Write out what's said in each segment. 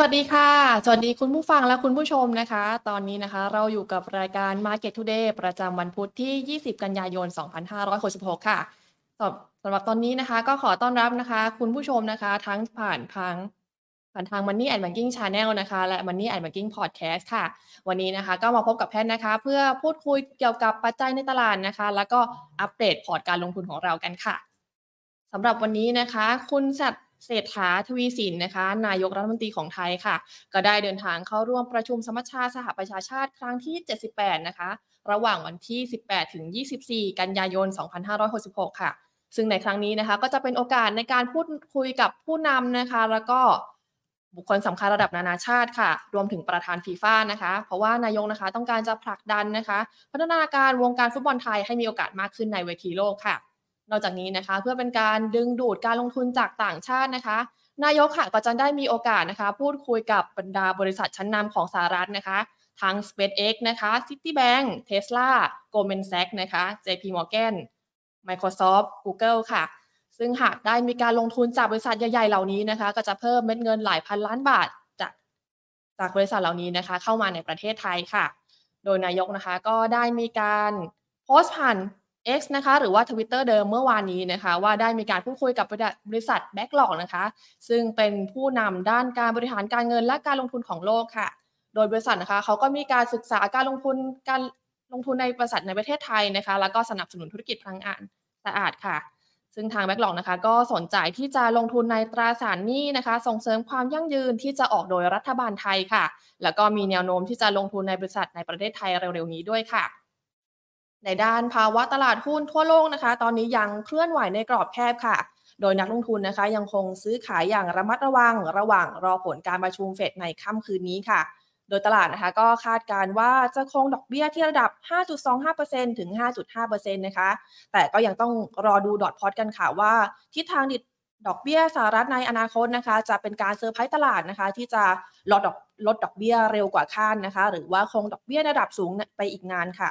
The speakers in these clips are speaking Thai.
สวัสดีค่ะ สวัสดีคุณผู้ฟังและคุณผู้ชมนะคะ ตอนนี้นะคะเราอยู่กับรายการ Market Today ประจำวันพุธที่ 20 กันยายน 2566 ค่ะสำสำหรับตอนนี้นะคะ ก็ขอต้อนรับนะคะ คุณผู้ชมนะคะ ทั้งผ่านทางผ่านทาง Money and Banking Channel นะคะ และ Money and Banking Podcast ค่ะ วันนี้นะคะ ก็มาพบกับแพทย์นะคะ เพื่อพูดคุยเกี่ยวกับปัจจัยในตลาดนะคะ แล้วก็อัปเดตพอร์ตการลงทุนของเรากันค่ะสำหรับวันนี้นะคะ คุณสัต เศรษฐาทวีสินนะคะ นายกรัฐมนตรีของไทยค่ะ ก็ได้เดินทางเข้าร่วมประชุมสมัชชาสหประชาชาติครั้งที่ 78 นะคะ ระหว่างวันที่ 18 ถึง 24 กันยายน 2566 ค่ะ ซึ่งในครั้งนี้นะคะ ก็จะเป็นโอกาสในการพูดคุยกับผู้นำนะคะ แล้วก็บุคคลสำคัญระดับนานาชาติค่ะ รวมถึงประธานฟีฟ่านะคะ เพราะว่านายกนะคะต้องการจะผลักดันนะคะ พัฒนาการวงการฟุตบอลไทยให้มีโอกาสมากขึ้นในเวทีโลกค่ะ นอกจากนี้นะคะเพื่อเป็นการดึงดูดการลงทุนจากต่างชาตินะคะ นายกค่ะก็จะได้มีโอกาสนะคะ พูดคุยกับบรรดาบริษัทชั้นนำของสหรัฐนะคะทั้ง SpaceX นะคะ Citibank Tesla Goldman Sachs นะคะ JP Morgan Microsoft Google ค่ะ ซึ่งหากได้มีการลงทุนจากบริษัทใหญ่ๆ เหล่านี้นะคะ ก็จะเพิ่มเม็ดเงินหลายพันล้านบาทจากจากบริษัทเหล่านี้นะคะ เข้ามาในประเทศไทยค่ะ โดยนายกนะคะก็ได้มีการโพสต์ผ่าน X นะคะหรือว่า Twitter เดิมเมื่อวานนี้นะคะว่าได้มีการพูดคุยกับบริษัท Backlog นะคะซึ่งเป็นผู้นำด้านการบริหารการเงินและการลงทุนของโลกค่ะ โดยบริษัทนะคะเขาก็มีการศึกษาการลงทุนการลงทุนในบริษัทในประเทศไทยนะคะแล้วก็สนับสนุนธุรกิจพลังงานสะอาดค่ะ ซึ่งทาง Backlog นะคะก็สนใจที่จะลงทุนในตราสารหนี้นะคะ ส่งเสริมความยั่งยืนที่จะออกโดยรัฐบาลไทยค่ะ แล้วก็มีแนวโน้มที่จะลงทุนในบริษัทในประเทศไทยเร็วๆนี้ด้วยค่ะ ในด้านภาวะตลาดหุ้นทั่วโลกนะคะ ตอนนี้ยังเคลื่อนไหวในกรอบแคบค่ะ โดยนักลงทุนนะคะ ยังคงซื้อขายอย่างระมัดระวัง ระหว่างรอผลการประชุมเฟดในค่ำคืนนี้ค่ะ โดยตลาดนะคะก็คาดการว่าจะคงดอกเบี้ยที่ระดับ 5.25%ถึง 5.5%นะคะ แต่ก็ยังต้องรอดูดอทพอตกันค่ะว่าทิศทางดิดอกเบี้ยสหรัฐในอนาคตนะคะ จะเป็นการเซอร์ไพรส์ตลาดนะคะ ที่จะลดดอกลดดอกเบี้ยเร็วกว่าคาดนะคะ หรือว่าคงดอกเบี้ยระดับสูงไปอีกนานค่ะ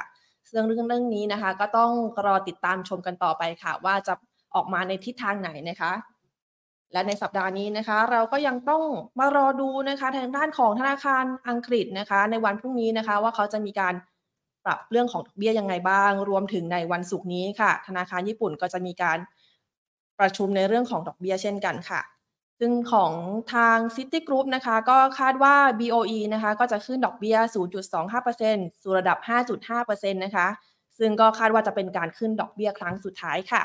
ซึ่งเรื่องเรื่องนี้นะคะ ก็ต้องรอติดตามชมกันต่อไปค่ะ ว่าจะออกมาในทิศทางไหนนะคะ และในสัปดาห์นี้นะคะ เราก็ยังต้องมารอดูนะคะทางด้านของธนาคารอังกฤษนะคะ ในวันพรุ่งนี้นะคะ ว่าเขาจะมีการปรับเรื่องของดอกเบี้ยยังไงบ้าง รวมถึงในวันศุกร์นี้ค่ะ ธนาคารญี่ปุ่นก็จะมีการประชุมในเรื่องของดอกเบี้ยเช่นกันค่ะ ซึ่งของทาง Citigroup นะคะ ก็คาดว่า BOE นะคะ ก็จะขึ้นดอกเบี้ย 0.25%สู่ระดับ 5.5%นะคะ ซึ่งก็คาดว่าจะเป็นการขึ้นดอกเบี้ยครั้งสุดท้ายค่ะ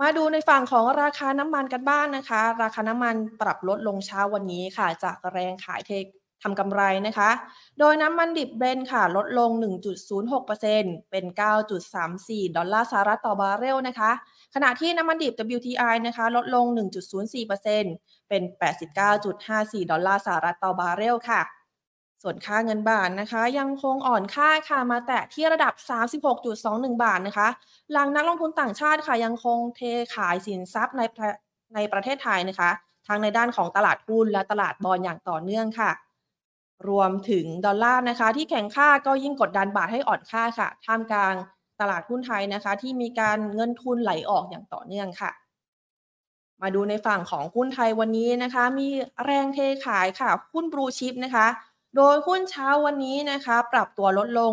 มาดูในฝั่งของราคาน้ำมันกันบ้างนะคะ ราคาน้ำมันปรับลดลงเช้าวันนี้ค่ะ จากแรงขาย take ทำกำไรนะคะ โดยน้ำมันดิบเบรนท์ค่ะ ลดลง 1.06%เป็น 9.34 ดอลลาร์สหรัฐต่อบาร์เรลนะคะ ขณะที่น้ำมันดิบ WTI นะคะลดลง 1.04%เป็น 89.54 ดอลลาร์สหรัฐต่อบาร์เรลค่ะ ส่วนค่าเงินบาทนะคะ ยังคงอ่อนค่าค่ะมาแตะที่ระดับ 36.21 บาทนะคะหลังนักลงทุนต่างชาติค่ะยังคงเทขายสินทรัพย์ในในประเทศไทยนะคะทั้งในด้านของตลาดหุ้นและตลาดบอลอย่างต่อเนื่องค่ะ รวมถึงดอลลาร์นะคะ ที่แข็งค่าก็ยิ่งกดดันบาทให้อ่อนค่าค่ะ ท่ามกลาง ตลาดหุ้นไทยนะคะ ที่มีการเงินทุนไหลออกอย่างต่อเนื่องค่ะ มาดูในฝั่งของหุ้นไทยวันนี้นะคะ มีแรงเทขายค่ะ หุ้นบลูชิปนะคะ โดยหุ้นเช้าวันนี้นะคะ ปรับตัวลดลง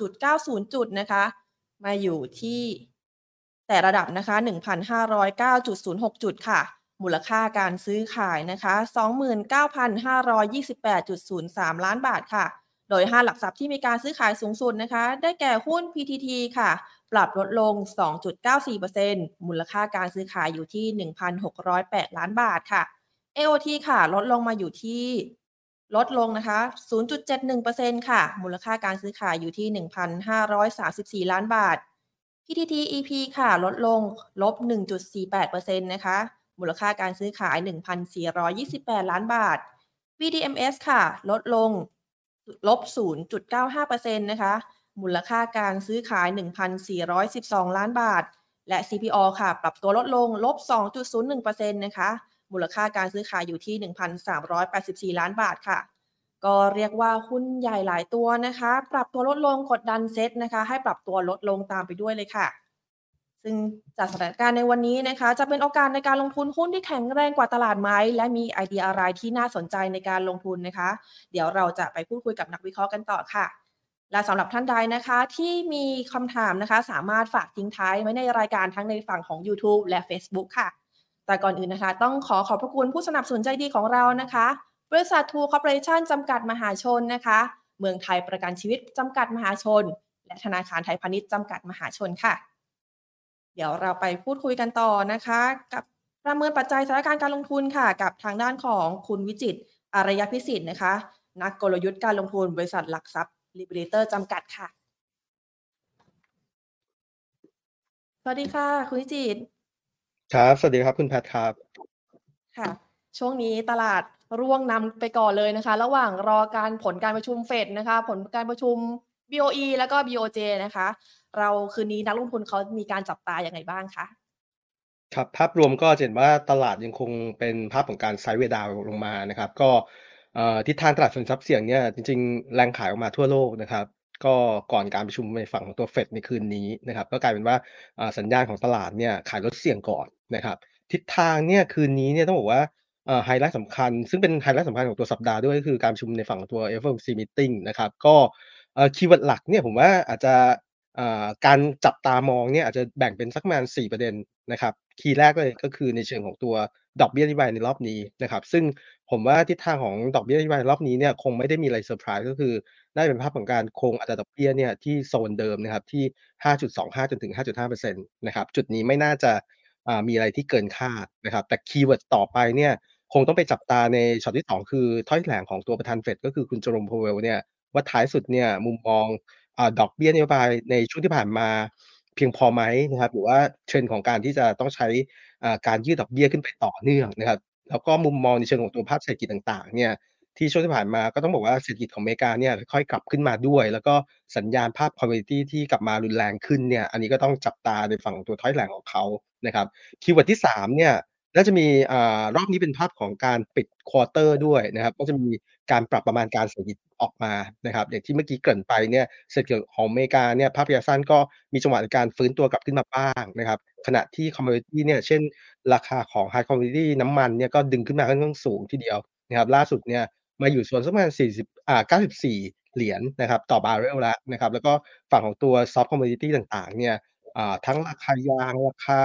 13.90 จุดนะคะ มาอยู่ที่แต่ระดับนะคะ 1,509.06 จุดค่ะ มูลค่าการซื้อขายนะคะ 29,528.03 ล้านบาทค่ะ โดย 5 หลักทรัพย์ที่มีการซื้อขายสูงสุดนะคะ ได้แก่หุ้น PTT ค่ะ ปรับลดลง 2.94%มูลค่าการซื้อขายอยู่ที่ 1,608 ล้านบาทค่ะ AOT ค่ะ ลดลงมาอยู่ที่ลดลงนะคะ 0.71%ค่ะ มูลค่าการซื้อขายอยู่ที่ 1,534 ล้านบาท PTT EP ค่ะ ลดลง ลบ 1.48%นะคะ มูลค่าการซื้อขาย 1,428 ล้านบาท BDMs ค่ะ ลดลง ลบ 0.95%นะคะ มูลค่าการซื้อขาย 1,412 ล้านบาท และ CPO ค่ะ ปรับตัวลดลง ลบ 2.01%นะคะ มูลค่าการซื้อขายอยู่ที่ 1,384 ล้านบาทค่ะ ก็เรียกว่าหุ้นใหญ่หลายตัวนะคะ ปรับตัวลดลงกดดันเซ็ตนะคะ ให้ปรับตัวลดลงตามไปด้วยเลยค่ะ ซึ่งจากสถานการณ์ในวันนี้นะคะ จะเป็นโอกาสในการลงทุนหุ้นที่แข็งแรงกว่าตลาดไหมและมีไอเดียอะไรที่น่าสนใจในการลงทุนนะคะ เดี๋ยวเราจะไปพูดคุยกับนักวิเคราะห์กันต่อค่ะ และสำหรับท่านใดนะคะที่มีคำถามนะคะ สามารถฝากทิ้งท้ายไว้ในรายการทั้งในฝั่งของ YouTube และ Facebook ค่ะ แต่ก่อนอื่นนะคะ ต้องขอขอบพระคุณผู้สนับสนุนใจดีของเรานะคะ บริษัททูคอร์ปอเรชั่นจำกัดมหาชนนะคะ เมืองไทยประกันชีวิตจำกัดมหาชน และธนาคารไทยพาณิชย์จำกัดมหาชนค่ะ เดี๋ยวเราไปพูดคุยกันต่อนะคะ กับประเมินปัจจัยสถานการณ์การลงทุนค่ะ กับทางด้านของคุณวิจิตรอารยพิสิทธิ์นะคะ นักกลยุทธ์การลงทุนบริษัทหลักทรัพย์ลิเบเรเตอร์จำกัดค่ะ สวัสดีค่ะคุณวิจิตรครับ สวัสดีครับคุณแพทครับค่ะ ช่วงนี้ตลาดร่วงนำไปก่อนเลยนะคะ ระหว่างรอการผลการประชุมเฟดนะคะ ผลการประชุม BOE แล้วก็ BOJ นะคะ เราคืนนี้นักลงทุนเขามีการจับตาอย่างไรบ้างคะครับภาพรวมก็เห็นว่าตลาดยังคงเป็นภาพของการไซด์เวดาวลงมานะครับ ก็ทิศทางตลาดสินทรัพย์เสี่ยงเนี่ยจริงๆ แรงขายออกมาทั่วโลกนะครับ ก็ก่อนการประชุมในฝั่งของตัวเฟดในคืนนี้นะครับ ก็กลายเป็นว่าสัญญาณของตลาดเนี่ยขายลดเสี่ยงก่อนนะครับ ทิศทางเนี่ยคืนนี้เนี่ยต้องบอกว่าไฮไลท์สำคัญ ซึ่งเป็นไฮไลท์สำคัญของตัวสัปดาห์ด้วยก็คือการประชุมในฝั่งของตัว FOMC meeting นะครับก็keyword หลักเนี่ยผมว่าอาจจะ การจับตามองเนี่ยอาจจะแบ่งเป็นสักประมาณ 4 ประเด็นนะครับ key แรกเลยก็คือในเชิงของตัวดอกเบี้ยนโยบายในรอบนี้นะครับ ซึ่งผมว่าทิศทางของดอกเบี้ยนโยบายรอบนี้เนี่ยคงไม่ได้มีอะไรเซอร์ไพรส์ก็คือน่าจะเป็นภาพของการคงอัตราดอกเบี้ยเนี่ยที่โซนเดิมนะครับที่ 5.25 จนถึง 5.5%นะครับจุดนี้ไม่น่าจะมีอะไรที่เกินคาดนะครับ แต่ keyword ต่อไปเนี่ยคงต้องไปจับตาในช็อตที่สองคือถ้อยแถลงของตัวประธานเฟดก็คือคุณเจอโรมพาวเวลล์เนี่ยว่าท้ายสุดเนี่ยมุมมอง ดอกเบี้ยนโยบายในช่วงที่ผ่านมาเพียงพอไหมนะครับ หรือว่าเทรนด์ของการที่จะต้องใช้การยืดดอกเบี้ยขึ้นไปต่อเนื่องนะครับ แล้วก็มุมมองในเชิงของตัวภาพเศรษฐกิจต่าง ๆ เนี่ยที่ช่วงที่ผ่านมาก็ต้องบอกว่าเศรษฐกิจของอเมริกาเนี่ยค่อยกลับขึ้นมาด้วย แล้วก็สัญญาณภาพ commodity ที่กลับมารุนแรงขึ้นเนี่ยอันนี้ก็ต้องจับตาในฝั่งตัวถ้อยแถลงของเขานะครับ keyword ที่3เนี่ยน่าจะมีอ่ารอบนี้เป็นภาพของการปิด quarter ด้วยนะครับ ก็จะมี การปรับประมาณการเศรษฐกิจออกมานะครับอย่างที่เมื่อกี้เกริ่นไปเนี่ยเศรษฐกิจของอเมริกาเนี่ยภาพระยะสั้นก็มีจังหวะในการฟื้นตัวกลับขึ้นมาบ้างนะครับขณะที่ commodity เนี่ยเช่น ราคาของ high commodity น้ำมันเนี่ยก็ดึงขึ้นมาค่อนข้างสูงทีเดียวนะครับล่าสุดเนี่ยมาอยู่โซนสักประมาณ40อ่า94 เหรียญนะครับต่อบาร์เรลแล้วนะครับแล้วก็ฝั่งของตัว soft commodity ต่างๆเนี่ยทั้งราคายางราคา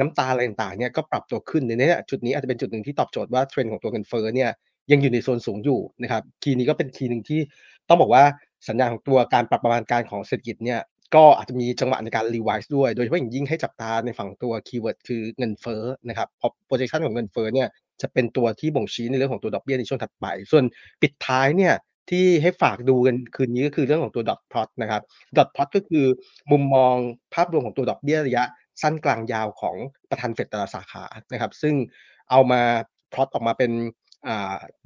น้ำตาลอะไรต่างๆเนี่ยก็ปรับตัวขึ้นในนี้จุดนี้อาจจะเป็นจุดหนึ่งที่ตอบโจทย์ว่า trend ของตัวเงินเฟ้อเนี่ย ยังอยู่ในโซนสูงอยู่นะครับ key นี้ก็เป็น key หนึ่งที่ต้องบอกว่าสัญญาณของตัวการปรับประมาณการของเศรษฐกิจเนี่ยก็อาจจะมีจังหวะในการ revise ด้วย โดยเฉพาะอย่างยิ่งให้จับตาในฝั่งตัว keyword คือเงินเฟ้อนะครับเพราะ projection ของเงินเฟ้อเนี่ยจะเป็นตัวที่บ่งชี้ในเรื่องของตัวดอกเบี้ยในช่วงถัดไป ส่วนปิดท้ายเนี่ยที่ให้ฝากดูกันคืนนี้ก็คือเรื่องของตัว dot plot นะครับ dot plot ก็คือมุมมองภาพรวมของตัวดอกเบี้ยระยะสั้นกลางยาวของประธานเฟดแต่ละสาขานะครับ ซึ่งเอามา plot ออกมาเป็น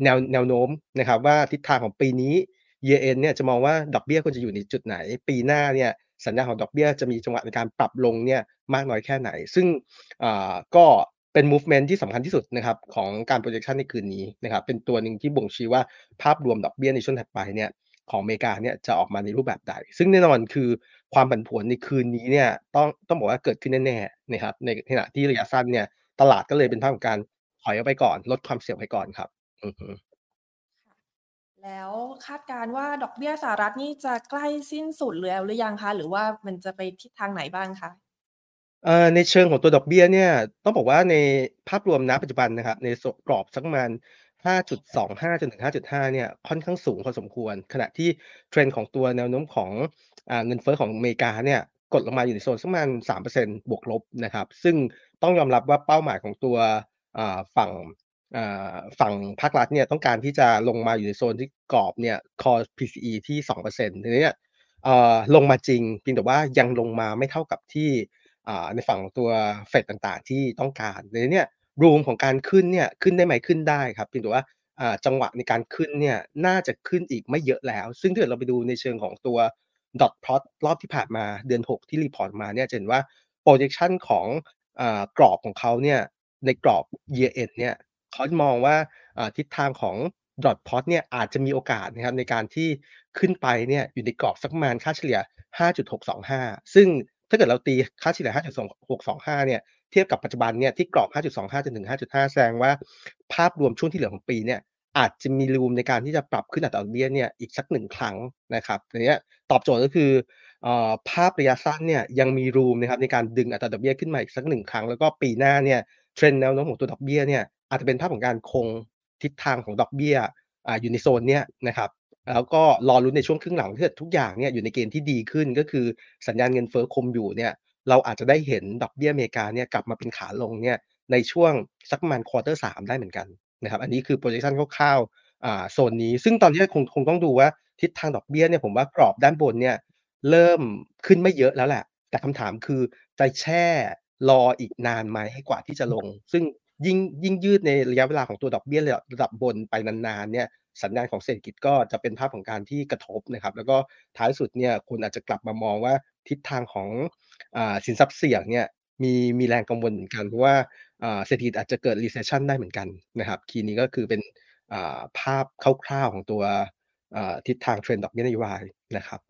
แนวแนวโน้มนะครับว่าทิศทางของปีนี้ year end เนี่ยจะมองว่าดอกเบี้ยควรจะอยู่ในจุดไหน ปีหน้าเนี่ยสัญญาของดอกเบี้ยจะมีจังหวะในการปรับลงเนี่ยมากน้อยแค่ไหน ซึ่งก็เป็น movement ที่สำคัญที่สุดนะครับของการ projection ในคืนนี้นะครับเป็นตัวหนึ่งที่บ่งชี้ว่าภาพรวมดอกเบี้ยในช่วงถัดไปเนี่ยของอเมริกาเนี่ยจะออกมาในรูปแบบใด ซึ่งแน่นอนคือความผันผวนในคืนนี้เนี่ยต้องต้องบอกว่าเกิดขึ้นแน่ๆนะครับในขณะที่ระยะสั้นเนี่ยตลาดก็เลยเป็นภาพของการ ถอยออกไปก่อน ลดความเสี่ยงไปก่อนครับ อือฮึแล้วคาดการณ์ว่าดอกเบี้ยสหรัฐนี่จะใกล้สิ้นสุดแล้วหรือยังคะ หรือว่ามันจะไปทิศทางไหนบ้างคะ?เอ่อในเชิงของตัวดอกเบี้ยเนี่ยต้องบอกว่าในภาพรวมณปัจจุบันนะครับในโซกรอบสักประมาณ5.25 จนถึง 5.5 เนี่ยค่อนข้างสูงพอสมควร ขณะที่ trend ของตัวแนวโน้มของอ่าเงินเฟ้อของอเมริกาเนี่ยกดลงมาอยู่ในโซนสักประมาณ3%บวกลบนะครับ ซึ่งต้องยอมรับว่าเป้าหมายของตัวอ่า ฝั่งฝั่งภาครัฐเนี่ยต้องการที่จะลงมาอยู่ในโซนที่กรอบเนี่ย Core PCE ที่2%ทีนี้เนี่ยเอ่อลงมาจริงเพียงแต่ว่ายังลงมาไม่เท่ากับที่ในฝั่งตัวเฟดต่างๆ ที่ต้องการทีนี้เนี่ย room ของการขึ้นเนี่ยขึ้นได้ไหมขึ้นได้ครับเพียงแต่ว่าจังหวะในการขึ้นเนี่ยน่าจะขึ้นอีกไม่เยอะแล้ว ซึ่งถ้าเกิดเราไปดูในเชิงของตัว dot plot รอบที่ผ่านมาเดือน 6 ที่รีพอร์ตมาเนี่ยจะเห็นว่า projection ของอกรอบของเขาเนี่ย ในกรอบ year end เนี่ยเขามองว่าทิศทางของ dot plot เนี่ยอาจจะมีโอกาสนะครับในการที่ขึ้นไปเนี่ยอยู่ในกรอบสักประมาณค่าเฉลี่ย 5.625 ซึ่งถ้าเกิดเราตีค่าเฉลี่ย5.2625 เนี่ยเทียบกับปัจจุบันเนี่ยที่กรอบ 5.25 จนถึง 5.5 แสดงว่าภาพรวมช่วงที่เหลือของปีเนี่ยอาจจะมี room ในการที่จะปรับขึ้นอัตราดอกเบี้ยเนี่ยอีกสัก1ครั้งนะครับทีเนี้ยตอบโจทย์ก็คืออภาพระยะสั้นเนี่ยยังมี room นะครับในการดึงอัตราดอกเบี้ยขึ้นมาอีกสัก1ครั้ง แล้วก็ปีหน้าเนี่ย trend แนวโน้มของตัวดอกเบี้ยเนี่ยอาจจะเป็นภาพของการคงทิศทางของดอกเบี้ยอ่าอยู่ในโซนเนี้ยนะครับแล้วก็รอลุ้นในช่วงครึ่งหลังถ้าเกิดทุกอย่างเนี่ยอยู่ในเกณฑ์ที่ดีขึ้นก็คือสัญญาณเงินเฟ้อคงอยู่เนี่ยเราอาจจะได้เห็นดอกเบี้ยอเมริกาเนี่ยกลับมาเป็นขาลงเนี่ยในช่วงสักประมาณ Quarter 3ได้เหมือนกันนะครับอันนี้คือ projection คร่าวๆอ่าโซนนี้ ซึ่งตอนนี้คงคงต้องดูว่าทิศทางดอกเบี้ยเนี่ยผมว่ากรอบด้านบนเนี่ยเริ่มขึ้นไม่เยอะแล้วแหละ แต่คำถามคือจะแช่ รออีกนานไหมกว่าที่จะลง ซึ่งยิ่งยิ่งยืดในระยะเวลาของตัวดอกเบี้ยระดับบนไปนานๆเนี่ยสัญญาณของเศรษฐกิจก็จะเป็นภาพของการที่กระทบนะครับ แล้วก็ท้ายสุดเนี่ยคุณอาจจะกลับมามองว่าทิศทางของอ่าสินทรัพย์เสี่ยงเนี่ยมีมีแรงกังวลเหมือนกันเพราะว่าเศรษฐกิจอาจจะเกิด recession ได้เหมือนกันนะครับคีย์นี้ก็คือเป็นภาพคร่าวๆของตัวทิศทาง trend ดอกเบี้ยนโยบายนะครับ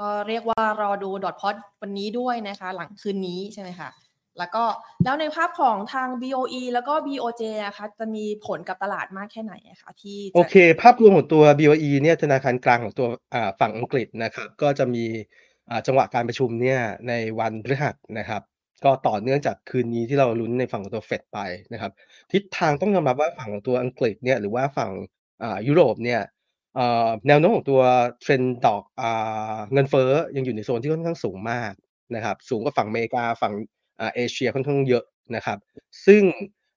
ก็เรียกว่ารอดู dot plot วันนี้ด้วยนะคะ หลังคืนนี้ใช่ไหมคะแล้วก็แล้วในภาพของทาง BOE แล้วก็ BOJ อะคะจะมีผลกับตลาดมากแค่ไหนอะคะที่โอเค ภาพรวมของตัว BOE เนี่ยธนาคารกลางของตัวฝั่งอังกฤษนะครับ ก็จะมีจังหวะการประชุมเนี่ยในวันพฤหัสนะครับ ก็ต่อเนื่องจากคืนนี้ที่เราลุ้นในฝั่งของตัว Fed ไปนะครับ ทิศทางต้องยอมรับว่าฝั่งของตัวอังกฤษเนี่ยหรือว่าฝั่งยุโรปเนี่ย แนวโน้มของตัว trend ดอกเงินเฟ้อยังอยู่ในโซนที่ค่อนข้างสูงมากนะครับ สูงกว่าฝั่งอเมริกาฝั่งเอเชียค่อนข้างเยอะนะครับ ซึ่ง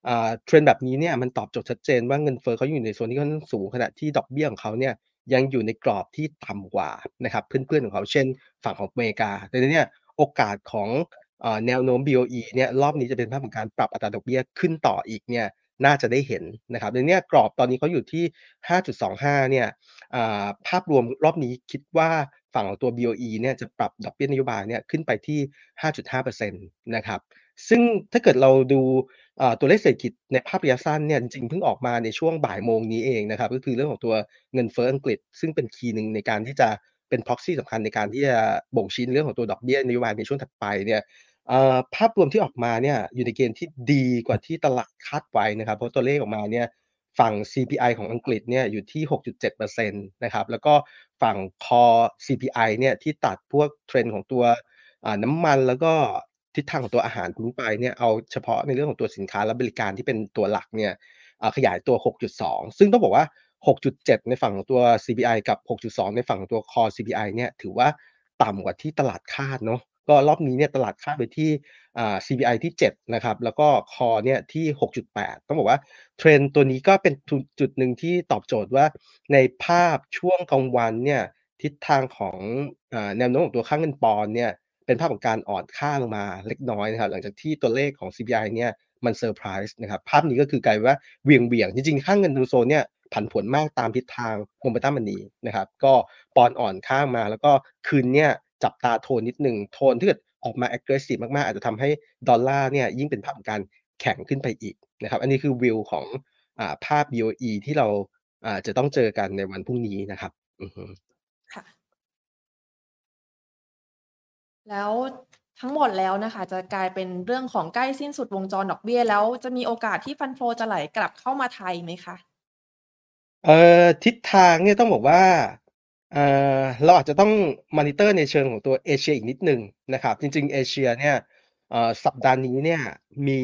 อ่า trend แบบนี้เนี่ยมันตอบโจทย์ชัดเจนว่าเงินเฟ้อเขาอยู่ในโซนที่ค่อนข้างสูงขณะที่ดอกเบี้ยของเขาเนี่ยยังอยู่ในกรอบที่ต่ำกว่านะครับเพื่อนๆของเขาเช่น ฝั่งของอเมริกาดังนั้นเนี่ยโอกาสของแนวโน้ม BOE เนี่ยรอบนี้จะเป็นภาพของการปรับอัตราดอกเบี้ยขึ้นต่ออีกเนี่ย น่าจะได้เห็นนะครับดังนั้นเนี่ยกรอบตอนนี้เขาอยู่ที่ 5.25 เนี่ยภาพรวมรอบนี้คิดว่าฝั่งของตัว BOE เนี่ยจะปรับดอกเบี้ยนโยบายเนี่ยขึ้นไปที่ 5.5%นะครับซึ่งถ้าเกิดเราดูตัวเลขเศรษฐกิจในภาพระยะสั้นเนี่ยจริงๆเพิ่งออกมาในช่วงบ่ายโมงนี้เองนะครับก็คือเรื่องของตัวเงินเฟ้ออังกฤษ ซึ่งเป็นคีย์หนึ่งในการที่จะเป็น proxy สำคัญในการที่จะบ่งชี้เรื่องของตัวดอกเบี้ยนโยบายในช่วงถัดไปเนี่ย ภาพรวมที่ออกมาเนี่ยอยู่ในเกณฑ์ที่ดีกว่าที่ตลาดคาดไว้นะครับ เพราะตัวเลขออกมาเนี่ยฝั่ง CPI ของอังกฤษเนี่ยอยู่ที่ 6.7%นะครับ แล้วก็ฝั่ง Core CPI เนี่ยที่ตัดพวก trend ของตัวน้ำมันแล้วก็ทิศทางของตัวอาหารทิ้งไปเนี่ยเอาเฉพาะในเรื่องของตัวสินค้าและบริการที่เป็นตัวหลักเนี่ยขยายตัว 6.2 ซึ่งต้องบอกว่า 6.7 ในฝั่งของตัว CPI กับ 6.2 ในฝั่งของตัว Core CPI เนี่ยถือว่าต่ำกว่าที่ตลาดคาดเนาะ ก็รอบนี้เนี่ยตลาดคาดไว้ที่ CPI ที่ 7 นะครับ แล้วก็ Core เนี่ยที่ 6.8 ต้องบอกว่า trend ตัวนี้ก็เป็นจุดหนึ่งที่ตอบโจทย์ว่าในภาพช่วงกลางวันเนี่ยทิศทางของอแนวโน้มของตัวค่าเงินปอนด์เนี่ยเป็นภาพของการอ่อนค่าลงมาเล็กน้อยนะครับ หลังจากที่ตัวเลขของ CPI เนี่ยมันเซอร์ไพรส์นะครับ ภาพนี้ก็คือกลายเป็นว่าเหวี่ยงจริงๆ ค่าเงินยูโรโซนเนี่ยผันผวนมากตามทิศทางโมเมนตัมมันนี้นะครับ ก็ปอนด์อ่อนค่ามาแล้วก็คืนเนี่ย จับตาโทนนิดหนึ่งโทนที่เกิดออกมา aggressive มาก ๆ อาจจะทำให้ดอลลาร์เนี่ยยิ่งเป็นภาพของการแข็งขึ้นไปอีกนะครับ อันนี้คือวิวของอ่าภาพ BOE ที่เราอ่าจะต้องเจอกันในวันพรุ่งนี้นะครับอือฮึค่ะ แล้วทั้งหมดแล้วนะคะ จะกลายเป็นเรื่องของใกล้สิ้นสุดวงจรดอกเบี้ยแล้วจะมีโอกาสที่ฟันโฟจะไหลกลับเข้ามาไทยไหมคะ?เอ่อทิศทางเนี่ยต้องบอกว่า เออเราอาจจะต้องมอนิเตอร์ในเชิงของตัวเอเชียอีกนิดหนึ่งนะครับ จริง ๆ เอเชียเนี่ยสัปดาห์นี้เนี่ยมี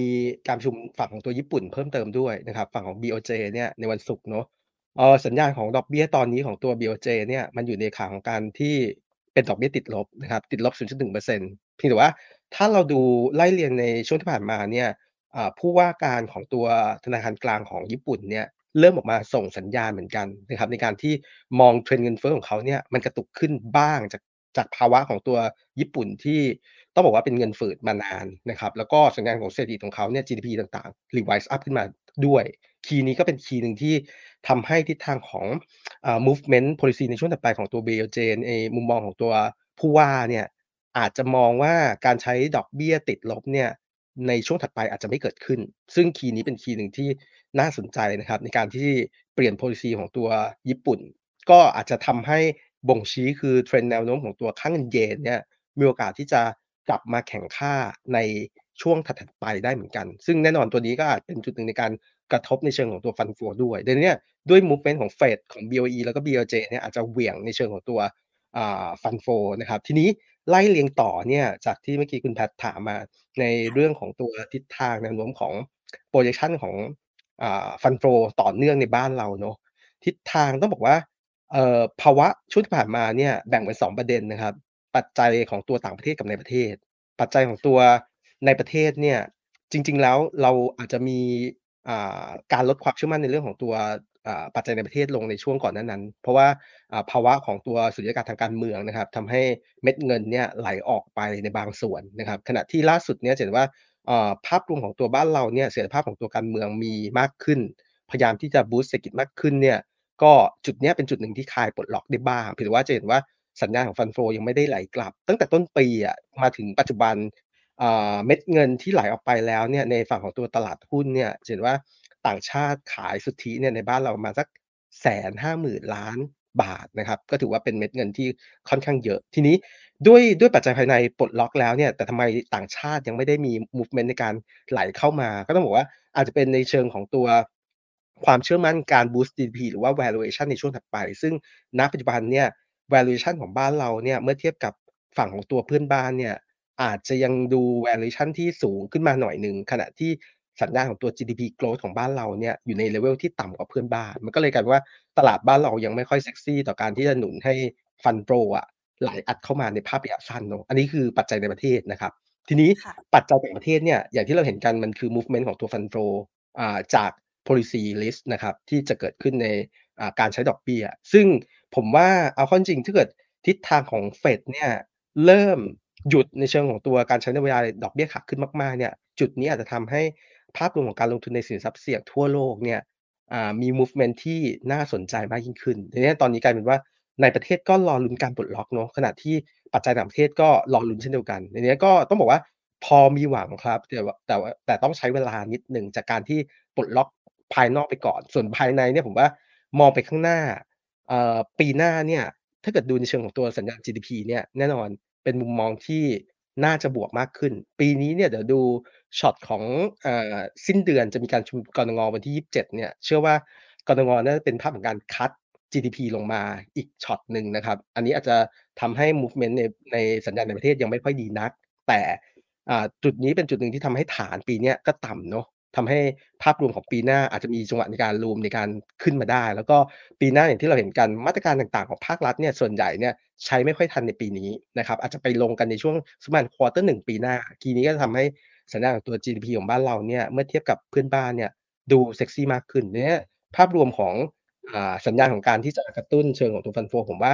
การประชุมฝั่งของตัวญี่ปุ่นเพิ่มเติมด้วยนะครับ ฝั่งของ BOJ เนี่ยในวันศุกร์เนาะสัญญาณของดอกเบี้ยตอนนี้ของตัว BOJ เนี่ยมันอยู่ในขาของการที่เป็นดอกเบี้ยติดลบนะครับติดลบ 0.1%เพียงแต่ว่าถ้าเราดูไล่เรียงในช่วงที่ผ่านมาเนี่ยผู้ว่าการของตัวธนาคารกลางของญี่ปุ่นเนี่ย เริ่มออกมาส่งสัญญาณเหมือนกันนะครับในการที่มอง trend เงินเฟ้อของเขาเนี่ยมันกระตุกขึ้นบ้างจากจากภาวะของตัวญี่ปุ่นที่ต้องบอกว่าเป็นเงินฝืดมานานนะครับแล้วก็สัญญาณของเศรษฐกิจของเขาเนี่ย GDP ต่างๆ revise up ขึ้นมาด้วย คีย์นี้ก็เป็นคีย์หนึ่งที่ทำให้ทิศทางของอ movement policy ในช่วงถัดไปของตัว BOJ ในมุมมองของตัวผู้ว่าเนี่ยอาจจะมองว่าการใช้ดอกเบี้ยติดลบเนี่ยในช่วงถัดไปอาจจะไม่เกิดขึ้น ซึ่งคีย์นี้เป็นคีย์หนึ่งที่ น่าสนใจนะครับ ในการที่เปลี่ยน policy ของตัวญี่ปุ่น ก็อาจจะทำให้บ่งชี้คือ trend แนวโน้มของตัวค่าเงินเยนเนี่ยมีโอกาสที่จะกลับมาแข่งค่าในช่วงถัดไปได้เหมือนกัน ซึ่งแน่นอนตัวนี้ก็อาจเป็นจุดหนึ่งในการกระทบในเชิงของตัว Fund Flow ด้วยดังนั้นเนี่ยด้วย movement ของ Fed ของ BOE แล้วก็ BOJ เนี่ยอาจจะเหวี่ยงในเชิงของตัวอ่า Fund Flow นะครับ ทีนี้ไล่เรียงต่อเนี่ยจากที่เมื่อกี้คุณ Pat ถามมาในเรื่องของตัวทิศทางแนวโน้มของ projection ของ อ่า Fund Flow ต่อเนื่องในบ้านเราเนาะทิศทางต้องบอกว่าภาวะช่วงที่ผ่านมาเนี่ยแบ่งเป็น2ประเด็นนะครับ ปัจจัยของตัวต่างประเทศกับในประเทศ ปัจจัยของตัวในประเทศเนี่ยจริง ๆแล้วเราอาจจะมีการลดความเชื่อมั่นในเรื่องของตัวปัจจัยในประเทศลงในช่วงก่อนหน้านั้นเพราะว่าภาวะของตัวสุญญากาศทางการเมืองนะครับทำให้เม็ดเงินเนี่ยไหลออกไปในบางส่วนนะครับ ขณะที่ล่าสุดเนี่ยเห็นว่า ภาพรวมของตัวบ้านเราเนี่ยเสถียรภาพของตัวการเมืองมีมากขึ้น พยายามที่จะบูสต์เศรษฐกิจมากขึ้นเนี่ยก็จุดนี้เป็นจุดหนึ่งที่คลายปลดล็อกได้บ้างเพียงแต่ว่าจะเห็นว่าสัญญาณของ Fund Flow ยังไม่ได้ไหลกลับ ตั้งแต่ต้นปีอะมาถึงปัจจุบันเม็ดเงินที่ไหลออกไปแล้วเนี่ยในฝั่งของตัวตลาดหุ้นเนี่ยเห็นว่าต่างชาติขายสุทธิเนี่ยในบ้านเราประมาณสัก150,000บาทนะครับ ก็ถือว่าเป็นเม็ดเงินที่ค่อนข้างเยอะ ทีนี้ ด้วยด้วยปัจจัยภายในปลดล็อกแล้วเนี่ยแต่ทำไมต่างชาติยังไม่ได้มีมูฟเมนต์ในการไหลเข้ามา ก็ต้องบอกว่าอาจจะเป็นในเชิงของตัวความเชื่อมั่นการบูสต์ GDP หรือว่า valuation ในช่วงถัดไป ซึ่งณปัจจุบันเนี่ย valuation ของบ้านเราเนี่ยเมื่อเทียบกับฝั่งของตัวเพื่อนบ้านเนี่ยอาจจะยังดู valuation ที่สูงขึ้นมาหน่อยหนึ่งขณะที่สัญญาณของตัว GDP Growth ของบ้านเราเนี่ยอยู่ใน level ที่ต่ำกว่าเพื่อนบ้าน มันก็เลยกลายเป็นว่าตลาดบ้านเรายังไม่ค่อยเซ็กซีต่อการที่จะหนุนให้ Fund Flow อะ ไหลอัดเข้ามาในภาพระยะสั้นเนาะอันนี้คือปัจจัยในประเทศนะครับ ทีนี้ค่ะปัจจัยต่างประเทศเนี่ยอย่างที่เราเห็นกันมันคือมูฟเมนต์ของตัว Fund Flow อ่าจาก Policy Risk นะครับที่จะเกิดขึ้นในอ่าการใช้ดอกเบี้ย ซึ่งผมว่าเอาเข้าจริงๆถ้าเกิดทิศทางของ Fed เนี่ยเริ่มหยุดในเชิงของตัวการใช้นโยบายดอกเบี้ยขาขึ้นมากๆเนี่ยจุดนี้อาจจะทำให้ภาพรวมของการลงทุนในสินทรัพย์เสี่ยงทั่วโลกเนี่ยอ่ามีมูฟเมนต์ที่น่าสนใจมากยิ่งขึ้นทีเนี้ยตอนนี้กลายเป็นว่า ในประเทศก็รอลุ้นการปลดล็อกเนาะขณะที่ปัจจัยต่างประเทศก็รอลุ้นเช่นเดียวกันทีเนี้ก็ต้องบอกว่าพอมีหวังครับ แต่แต่แต่ต้องใช้เวลานิดหนึ่งจากการที่ปลดล็อกภายนอกไปก่อน ส่วนภายในเนี่ยผมว่ามองไปข้างหน้าปีหน้าเนี่ยถ้าเกิดดูในเชิงของตัวสัญญาณ GDP เนี่ยแน่นอนเป็นมุมมองที่น่าจะบวกมากขึ้น ปีนี้เนี่ยเดี๋ยวดูช็อตของอสิ้นเดือนจะมีการประชุมกนงวันที่ 27เนี่ยเชื่อว่ากนงน่าจะเป็นภาพของการ cut GDP ลงมาอีกช็อตหนึ่งนะครับ อันนี้อาจจะทำให้ movement ในในสัญญาณในประเทศยังไม่ค่อยดีนัก แต่จุดนี้เป็นจุดหนึ่งที่ทำให้ฐานปีนี้ก็ต่ำเนาะทำให้ภาพรวมของปีหน้าอาจจะมีจังหวะในการ room ในการขึ้นมาได้ แล้วก็ปีหน้าอย่างที่เราเห็นกันมาตรการต่างๆของภาครัฐเนี่ยส่วนใหญ่เนี่ยใช้ไม่ค่อยทันในปีนี้นะครับอาจจะไปลงกันในช่วงสักประมาณ quarter 1ปีหน้าทีนี้ก็จะทำให้สัญญาณของตัว GDP ของบ้านเราเนี่ยเมื่อเทียบกับเพื่อนบ้านเนี่ยดูเซ็กซี่มากขึ้นเนี้ยภาพรวมของ สัญญาณของการที่จะกระตุ้นเชิงของตัว Fund Flow ผมว่า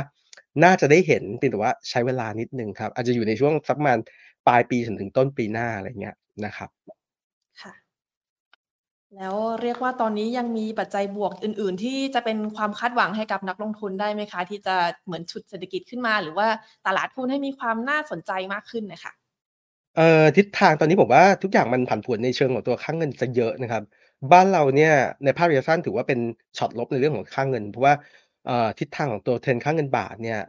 น่าจะได้เห็นเพียงแต่ว่าใช้เวลานิดหนึ่งครับ อาจจะอยู่ในช่วงสักประมาณปลายปีจนถึงต้นปีหน้าอะไรเงี้ยนะครับค่ะ แล้วเรียกว่าตอนนี้ยังมีปัจจัยบวกอื่น ๆ ที่จะเป็นความคาดหวังให้กับนักลงทุนได้ไหมคะ ที่จะเหมือนฉุดเศรษฐกิจขึ้นมา หรือว่าตลาดหุ้นให้มีความน่าสนใจมากขึ้นน่ะค่ะ?เอ่อทิศทางตอนนี้ผมว่าทุกอย่างมันผันผวนในเชิงของตัวค่าเงินเสียเยอะนะครับ บ้านเราเนี่ยในภาพระยะสั้นถือว่าเป็นช็อตลบในเรื่องของค่าเงิน เพราะว่าทิศทางของตัว Trend ค่าเงินบาทเนี่ย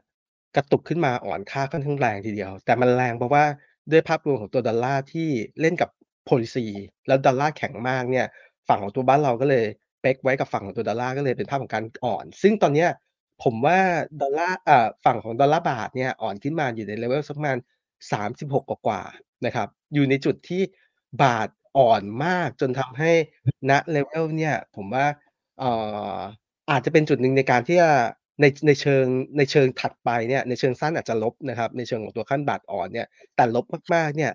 กระตุกขึ้นมาอ่อนค่าค่อนข้างแรงทีเดียว แต่มันแรงเพราะว่าด้วยภาพรวมของตัวดอลลาร์ที่เล่นกับ Policy แล้วดอลลาร์แข็งมากเนี่ยฝั่งของตัวบ้านเราก็เลย peg ไว้กับฝั่งของตัวดอลลาร์ก็เลยเป็นภาพของการอ่อน ซึ่งตอนเนี้ยผมว่าดอลลาร์ฝั่งของดอลลาร์บาทเนี่ยอ่อนขึ้นมาอยู่ใน level สักประมาณ36 กว่าๆนะครับ อยู่ในจุดที่บาท อ่อนมาก จนทำให้ณ level เนี่ย ผมว่า เอ่อ อาจจะเป็นจุดหนึ่งในการที่จะ ใน ในเชิง ในเชิงถัดไปเนี่ย ในเชิงสั้นอาจจะลบนะครับ ในเชิงของตัวค่าเงินบาทอ่อนเนี่ย แต่ลบมาก ๆ เนี่ย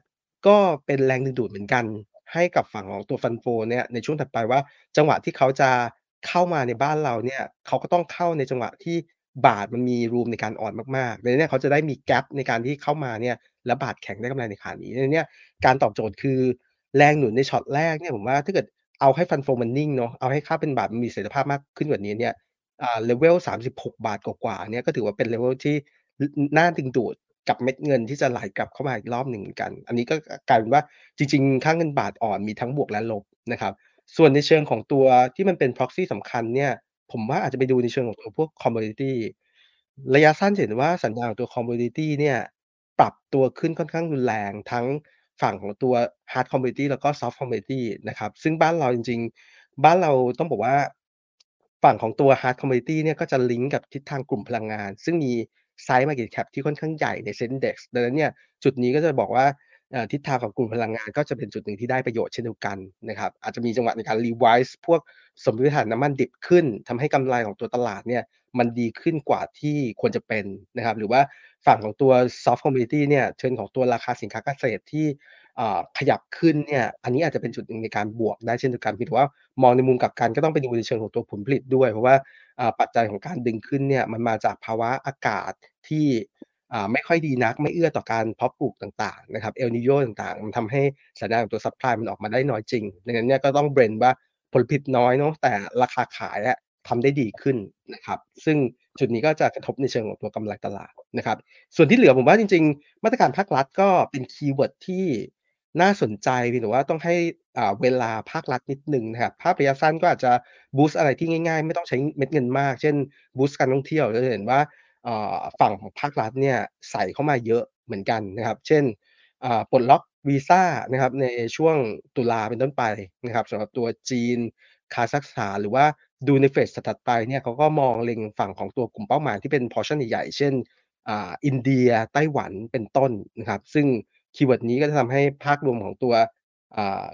ก็เป็นแรงดึงดูดเหมือนกัน ให้กับฝั่งของตัว Fund Flow เนี่ย ในช่วงถัดไปว่า จังหวะที่เขาจะเข้ามาในบ้านเราเนี่ย เขาก็ต้องเข้าในจังหวะที่บาทมันมี room ในการอ่อนมาก ๆ ดังนั้นเนี่ย เขาจะได้มี gap ในการที่เข้ามาเนี่ย แล้วบาทแข็งได้กำไรในขานี้ ดังนั้นเนี่ย การตอบโจทย์คือ แรงหนุนในช็อตแรกเนี่ยผมว่าถ้าเกิดเอาให้ Fund Flow มันนิ่งเนาะเอาให้ค่าเป็นบาทมันมีเสถียรภาพมากขึ้นกว่านี้เนี่ยอ่า level 36บาทกว่าๆเนี่ยก็ถือว่าเป็น level ที่น่าดึงดูดกับเม็ดเงินที่จะไหลกลับเข้ามาอีกรอบหนึ่งกัน อันนี้ก็กลายเป็นว่าจริง ๆ ค่าเงินบาทอ่อนมีทั้งบวกและลบนะครับ ส่วนในเชิงของตัวที่มันเป็น Proxy สำคัญเนี่ย ผมว่าอาจจะไปดูในเชิงของตัวพวก Commodity ระยะสั้นเห็นว่าสัญญาณของตัว Commodity เนี่ยปรับตัวขึ้นค่อนข้างรุนแรงทั้ง ฝั่งของตัว Hard Commodity แล้วก็ Soft Commodity นะครับ ซึ่งบ้านเราจริง ๆ บ้านเราต้องบอกว่าฝั่งของตัว Hard Commodity เนี่ยก็จะลิงก์กับทิศทางกลุ่มพลังงาน ซึ่งมีไซซ์ Market Cap ที่ค่อนข้างใหญ่ใน Set Index ดังนั้นเนี่ยจุดนี้ก็จะบอกว่าทิศทางของกลุ่มพลังงานก็จะเป็นจุดหนึ่งที่ได้ประโยชน์เช่นเดียวกันนะครับอาจจะมีจังหวะในการ Revise พวกสมมติฐานน้ำมันดิบขึ้นทำให้กำไรของตัวตลาดเนี่ยมันดีขึ้นกว่าที่ควรจะเป็นนะครับหรือว่า ฝั่งของตัว Soft Commodity เนี่ย Trend ของตัวราคาสินค้าเกษตรที่ขยับขึ้นเนี่ยอันนี้อาจจะเป็นจุดหนึ่งในการบวกได้เช่นเดียวกันเพียงแต่ว่ามองในมุมกลับกันก็ต้องไปดูในเชิงของตัวผลผลิตด้วย เพราะว่าปัจจัยของการดึงขึ้นเนี่ยมันมาจากภาวะอากาศที่ไม่ค่อยดีนักไม่เอื้อต่อการเพาะปลูกต่างๆนะครับ El Niño ต่างๆ มันทำให้สัญญาณของตัวซัปพลายมันออกมาได้น้อยจริงดังนั้นเนี่ยก็ต้องเบลนด์ว่าผลผลิตน้อยเนาะแต่ราคาขายอะ ทำได้ดีขึ้นนะครับ ซึ่งจุดนี้ก็จะกระทบในเชิงของตัวกำไรตลาดนะครับ ส่วนที่เหลือผมว่าจริง ๆ มาตรการภาครัฐก็เป็น keyword ที่น่าสนใจเพียงแต่ว่าต้องให้อ่าเวลาภาครัฐนิดหนึ่งนะครับภาพระยะสั้นก็อาจจะ boost อะไรที่ง่ายๆ ไม่ต้องใช้เม็ดเงินมาก เช่น boost การท่องเที่ยวเราจะเห็นว่าอ่าฝั่งของภาครัฐเนี่ยใส่เข้ามาเยอะเหมือนกันนะครับ เช่นอ่าปลดล็อกวีซ่านะครับในช่วงตุลาเป็นต้นไปนะครับสำหรับตัวจีนคาซัคสถานหรือว่า ดูใน phase ถัดไปเนี่ยเขาก็มองเล็งฝั่งของตัวกลุ่มเป้าหมายที่เป็น portion ใหญ่ๆเช่นอินเดียไต้หวันเป็นต้นนะครับ ซึ่ง keyword นี้ก็จะทำให้ภาพรวมของตัว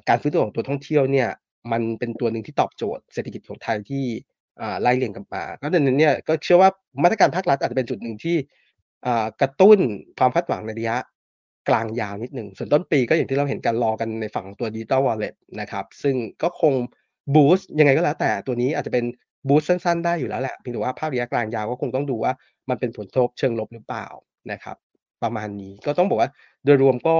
การฟื้นตัวของตัวท่องเที่ยวเนี่ยมันเป็นตัวหนึ่งที่ตอบโจทย์เศรษฐกิจของไทยที่ไล่เรียงกันมาก็ดังนั้นเนี่ยก็เชื่อว่ามาตรการภาครัฐอาจจะเป็นจุดหนึ่งที่กระตุ้นความคาดหวังในระยะกลางยาวนิดหนึ่งส่วนต้นปีก็อย่างที่เราเห็นกันรอกันในฝั่งตัว Digital Wallet นะครับ ซึ่งก็คง บูสต์ยังไงก็แล้วแต่ตัวนี้อาจจะเป็นบูสต์สั้นๆ ได้อยู่แล้วแหละเพียงแต่ว่าภาพระยะกลางยาวก็คงต้องดูว่ามันเป็นผลกระทบเชิงลบหรือเปล่านะครับ ประมาณนี้ก็ต้องบอกว่าโดยรวมก็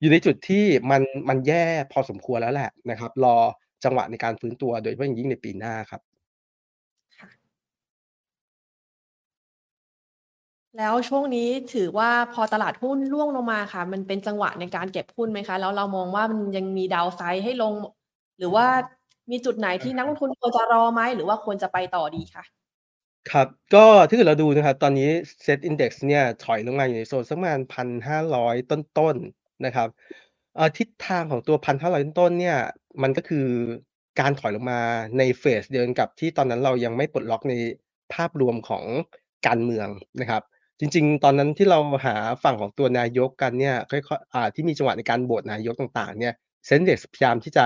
อยู่ในจุดที่มันมันแย่พอสมควรแล้วแหละนะครับ รอจังหวะในการฟื้นตัวโดยเฉพาะอย่างยิ่งในปีหน้าครับ แล้วช่วงนี้ถือว่าพอตลาดหุ้นร่วงลงมาค่ะ มันเป็นจังหวะในการเก็บหุ้นไหมคะ?แล้วเรามองว่ามันยังมี downside ให้ลง หรือว่า มีจุดไหนอที่ะฮนักละงทุนควรจะรอไหมหรือว่าควรจะไปต่อดีคะ?ครับ ก็ถ้าเกิดเราดูนะครับ ตอนนี้ Set Index เนี่ยถอยลงมาอยู่ในโซนสักประมาณ1,500ต้นๆนะครับเอ่อทิศทางของตัว1,500ต้นๆเนี่ย มันก็คือการถอยลงมาในเฟสเดียวกันกับที่ตอนนั้นเรายังไม่ปลดล็อกในภาพรวมของการเมืองนะครับจริงๆ ตอนนั้นที่เราหาฝั่งของตัวนายกกันเนี่ยค่อยๆอ่าที่มีจังหวะในการโหวตนายกต่างๆเนี่ย Set Index พยายามที่จะ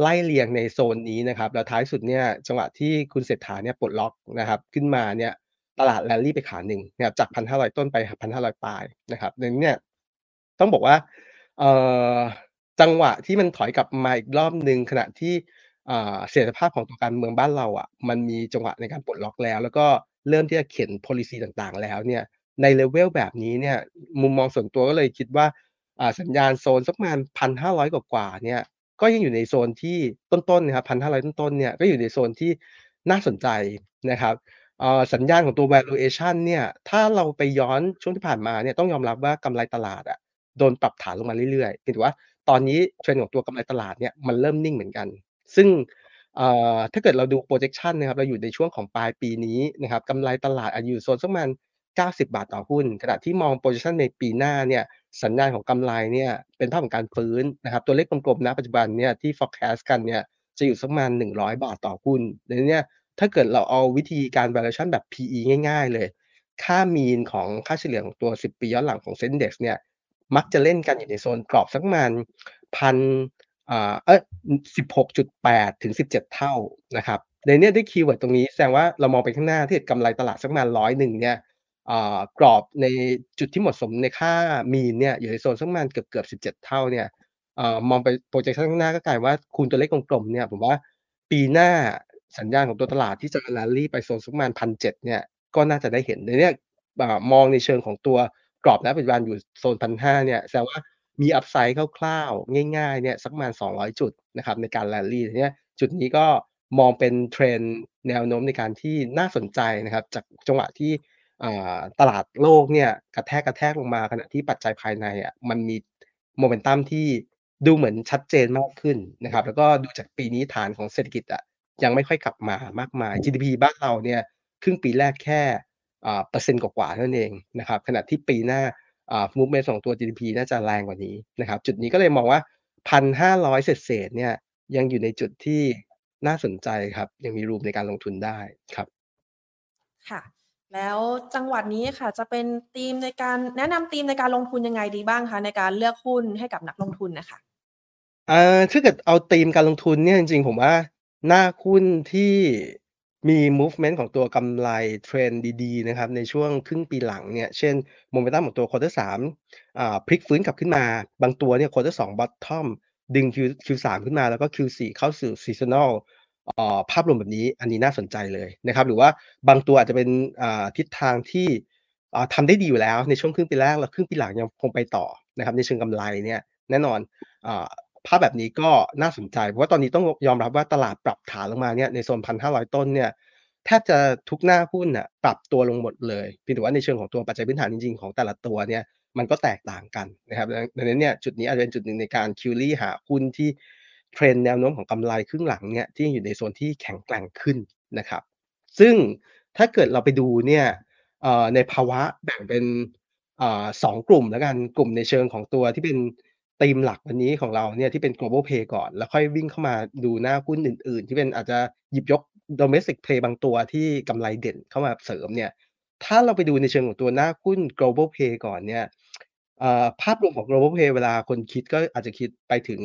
ไล่เรียงในโซนนี้นะครับแล้วท้ายสุดเนี่ยจังหวะที่คุณเศรษฐาเนี่ยปลดล็อกนะครับขึ้นมาเนี่ยตลาด Rally ไปขาหนึ่งนะครับจาก1,500ต้นไป1,500ปลายนะครับดังนั้นเนี่ยต้องบอกว่าเอ่อจังหวะที่มันถอยกลับมาอีกรอบหนึ่งขณะที่เสถียรภาพของตัวการเมืองบ้านเราอะมันมีจังหวะในการปลดล็อกแล้ว แล้วก็เริ่มที่จะเข็น Policy ต่างๆ แล้วเนี่ยใน level แบบนี้เนี่ยมุมมองส่วนตัวก็เลยคิดว่าสัญญาณโซนสักประมาณ1,500กว่าเนี่ย ก็ยังอยู่ในโซนที่ต้นๆนะครับ1,500ต้นๆเนี่ยก็อยู่ในโซนที่น่าสนใจนะครับสัญญาณของตัว Valuation เนี่ยถ้าเราไปย้อนช่วงที่ผ่านมาเนี่ยต้องยอมรับว่ากำไรตลาดอะโดนปรับฐานลงมาเรื่อยๆเพียงแต่ว่าตอนนี้ Trend ของตัวกำไรตลาดเนี่ยมันเริ่มนิ่งเหมือนกัน ซึ่งถ้าเกิดเราดู Projection นะครับเราอยู่ในช่วงของปลายปีนี้นะครับกำไรตลาดอาจจะอยู่โซนสักประมาณ90 บาทต่อหุ้น ขณะที่มอง Projection ในปีหน้าเนี่ย สัญญาณของกำไรเนี่ยเป็นภาพของการฟื้นนะครับตัวเลขกลมๆณปัจจุบันเนี่ยที่ Forecast กันเนี่ยจะอยู่สักประมาณ100 บาทต่อหุ้นดังนั้นเนี่ยถ้าเกิดเราเอาวิธีการ Valuation แบบ PE ง่าย ๆ เลย ค่า Mean ของค่าเฉลี่ยของตัว 10 ปีย้อนหลังของ Set Index เนี่ยมักจะเล่นกันอยู่ในโซนกรอบสักประมาณพันเอ่าเอ๊ยอือ16.8ถึง17เจ็ดเท่านะครับในเนี้ยด้วยคีย์เวิร์ดตรงนี้แสดงว่าเรามองไปข้างหน้าถ้าเกิดกำไรตลาดสักประมาณ100เนี่ยอ่า กรอบในจุดที่เหมาะสมในค่า Mean เนี่ยอยู่ในโซนสักประมาณเกือบๆ17 เท่าเนี่ยมองไป Projection ข้างหน้าก็กลายว่าคูณตัวเลขกลมๆเนี่ยผมว่าปีหน้าสัญญาณของตัวตลาดที่จะ Rally ไปโซนสักประมาณ1,700เนี่ยก็น่าจะได้เห็นในเนี้ยมองในเชิงของตัวกรอบณปัจจุบันอยู่โซน1,500เนี่ยแสดงว่ามี Upside คร่าวๆ ง่ายๆเนี่ยสักประมาณ 200 จุดนะครับในการ Rally ทีเนี้ยจุดนี้ก็มองเป็น Trend แนวโน้มในการที่น่าสนใจนะครับจากจังหวะที่ ตลาดโลกเนี่ยกระแทกๆลงมาขณะที่ปัจจัยภายในอะมันมี Momentum ที่ดูเหมือนชัดเจนมากขึ้นนะครับ แล้วก็ดูจากปีนี้ฐานของเศรษฐกิจอะยังไม่ค่อยกลับมามากมาย GDP บ้านเราเนี่ยครึ่งปีแรกแค่อ่าเปอร์เซ็นต์กว่าๆนั้นเองนะครับขณะที่ปีหน้าอ่า movement ของตัว GDP น่าจะแรงกว่านี้นะครับ จุดนี้ก็เลยมองว่า1,500เศษๆเนี่ยยังอยู่ในจุดที่น่าสนใจครับ ยังมี room ในการลงทุนได้ครับ ค่ะ แล้วจังหวะนี้ค่ะ จะเป็นธีมในการแนะนำธีมในการลงทุนยังไงดีบ้างคะ ในการเลือกหุ้นให้กับนักลงทุนนะค่ะ?อ่าถ้าเกิดเอาธีมการลงทุนเนี่ยจริงๆ ผมว่าหน้าหุ้นที่มี movement ของตัวกำไรเทรนด์ดีๆนะครับในช่วงครึ่งปีหลังเนี่ยเช่น Momentum ของตัว Quarter 3อ่าพลิกฟื้นกลับขึ้นมา บางตัวเนี่ย Quarter 2 bottom ดึง Q Q3 ขึ้นมาแล้วก็ Q4 เข้าสู่ seasonal เอ่อ ภาพรวมแบบนี้อันนี้น่าสนใจเลยนะครับ หรือว่าบางตัวอาจจะเป็นทิศทางที่อ่าทำได้ดีอยู่แล้วในช่วงครึ่งปีแรกแล้วครึ่งปีหลังยังคงไปต่อนะครับ ในเชิงกำไรเนี่ยแน่นอนอภาพแบบนี้ก็น่าสนใจ เพราะว่าตอนนี้ต้องยอมรับว่าตลาดปรับฐานลงมาเนี่ยในโซน1,500ต้นเนี่ยแทบจะทุกหน้าหุ้นน่ะปรับตัวลงหมดเลยเพียงแต่ว่าในเชิงของตัวปัจจัยพื้นฐานจริงๆ ของแต่ละตัวเนี่ยมันก็แตกต่างกันนะครับดังนั้นเนี่ยจุดนี้อาจจะเป็นจุดหนึ่งในการ query หาหุ้นที่ เทรนแนวโน้มของกำไรครึ่งหลังเนี่ยที่อยู่ในโซนที่แข็งแกร่งขึ้นนะครับ ซึ่งถ้าเกิดเราไปดูเนี่ยในภาวะแบ่งเป็นสอ่า2กลุ่มแล้วกันกลุ่มในเชิงของตัวที่เป็นธีมหลักวันนี้ของเราเนี่ยที่เป็น global play ก่อน แล้วค่อยวิ่งเข้ามาดูหน้าหุ้นอื่น ๆ ที่เป็นอาจจะหยิบยก domestic play บางตัวที่กำไรเด่นเข้ามาเสริมเนี่ยถ้าเราไปดูในเชิงของตัวหน้าหุ้น global play ก่อนเนี่ยภาพรวมของ global play เวลาคนคิดก็อาจจะคิดไปถึง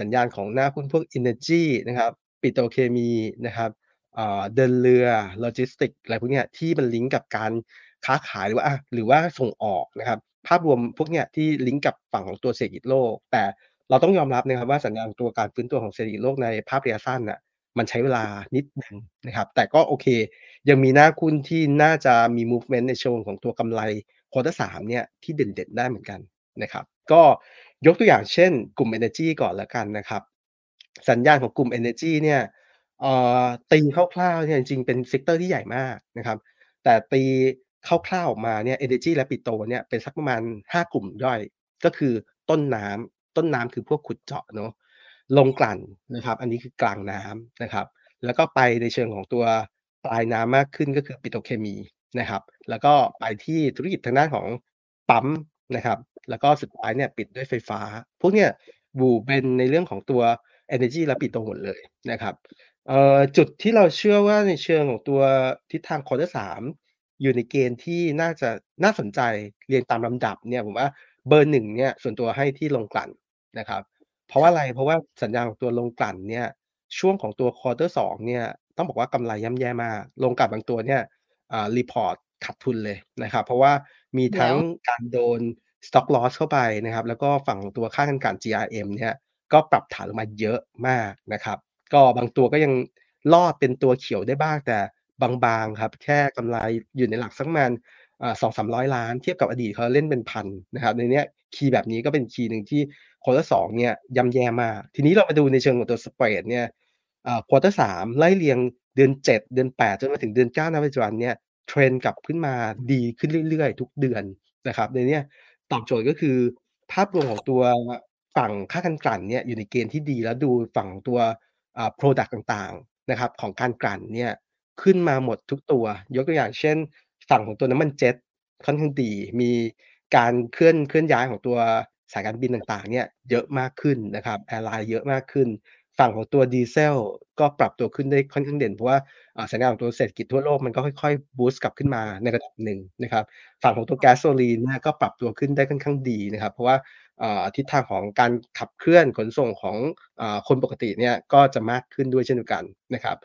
สัญญาณของหน้าหุ้นพวก Energy นะครับปิโตรเคมีนะครับอ่าเดินเรือโลจิสติกส์อะไรพวกเนี้ยที่มันลิงก์กับการค้าขายหรือว่าหรือว่าส่งออกนะครับภาพรวมพวกเนี้ยที่ลิงก์กับฝั่งของตัวเศรษฐกิจโลก แต่เราต้องยอมรับนะครับว่าสัญญาณตัวการฟื้นตัวของเศรษฐกิจโลกในภาพระยะสั้นน่ะมันใช้เวลานิดหนึ่งนะครับ แต่ก็โอเค ยังมีหน้าหุ้นที่น่าจะมี movement ในเชิงของตัวกำไร Quarter 3เนี่ยที่เด่นๆได้เหมือนกันนะครับ ก็ ยกตัวอย่างเช่นกลุ่ม Energy ก่อนแล้วกันนะครับ สัญญาณของกลุ่ม Energy เนี่ยตีคร่าวๆเนี่ยจริงๆเป็น sector ที่ใหญ่มากนะครับ แต่ตีคร่าวๆออกมาเนี่ย Energy และปิโตรเนี่ยเป็นสักประมาณ 5 กลุ่มย่อย ก็คือต้นน้ำต้นน้ำคือพวกขุดเจาะเนาะโรงกลั่นนะครับ อันนี้คือกลางน้ำนะครับ แล้วก็ไปในเชิงของตัวปลายน้ำมากขึ้นก็คือปิโตเคมีนะครับ แล้วก็ไปที่ธุรกิจทางด้านของปั๊มนะครับ แล้วก็สุดท้ายเนี่ยปิดด้วยไฟฟ้า พวกเนี้ยอยู่เป็นในเรื่องของตัว Energy และปิโตรหมดเลยนะครับเอ่อจุดที่เราเชื่อว่าในเชิงของตัวทิศทาง Quarter 3อยู่ในเกณฑ์ที่น่าจะน่าสนใจเรียงตามลำดับเนี่ยผมว่าเบอร์1เนี่ยส่วนตัวให้ที่โรงกลั่นนะครับ เพราะว่าอะไร?เพราะว่าสัญญาณของตัวโรงกลั่นเนี่ยช่วงของตัว Quarter 2เนี่ยต้องบอกว่ากำไรย่ำแย่มากโรงกลั่นบางตัวเนี่ยอ่า report ขาดทุนเลยนะครับ เพราะว่ามีแลทั้้งวการโดน Stock Loss เข้าไปนะครับ แล้วก็ฝั่งตัวค่าเงินกัน GRM เนี่ยก็ปรับฐานลงมาเยอะมากนะครับ ก็บางตัวก็ยังรอดเป็นตัวเขียวได้บ้างแต่บางๆครับ แค่กำไรอยู่ในหลักสักประมาณอ่า200-300ล้านเทียบกับอดีตเขาเล่นเป็นพันนะครับ ในเนี้ยคีย์แบบนี้ก็เป็นคีย์หนึ่งที่ Quarter 2เนี่ยย่ำแย่มาก ทีนี้เรามาดูในเชิงของตัว Spread เนี่ยอ่า Quarter 3ไล่เรียงเดือน 7 เดือน 8 จนมาถึงเดือน9ณปัจจุบันเนี่ยเทรนกลับขึ้นมาดีขึ้นเรื่อยๆ ทุกเดือนนะครับในเนี้ย ตอบโจทย์ก็คือ ภาพรวมของตัวฝั่งค่าการกลั่นเนี่ยอยู่ในเกณฑ์ที่ดีแล้วดูฝั่งตัวอ่า product ต่างๆนะครับ ของการกลั่นเนี่ยขึ้นมาหมดทุกตัว ยกตัวอย่างเช่น ฝั่งของตัวน้ำมันเจ็ตค่อนข้างดี มีการเคลื่อนเคลื่อนย้ายของตัวสายการบินต่างๆเนี่ยเยอะมากขึ้นนะครับ airline เยอะมากขึ้น ฝั่งของตัวดีเซลก็ปรับตัวขึ้นได้ค่อนข้างเด่น เพราะว่าสัญญาณของตัวเศรษฐกิจทั่วโลกมันก็ค่อยๆ boost กลับขึ้นมาในระดับหนึ่งนะครับ ฝั่งของตัว Gasoline เนี่ยก็ปรับตัวขึ้นได้ค่อนข้างดีนะครับ เพราะว่าทิศทางของการขับเคลื่อนขนส่งของอคนปกติเนี่ยก็จะมากขึ้นด้วยเช่นเดียวกันนะครับ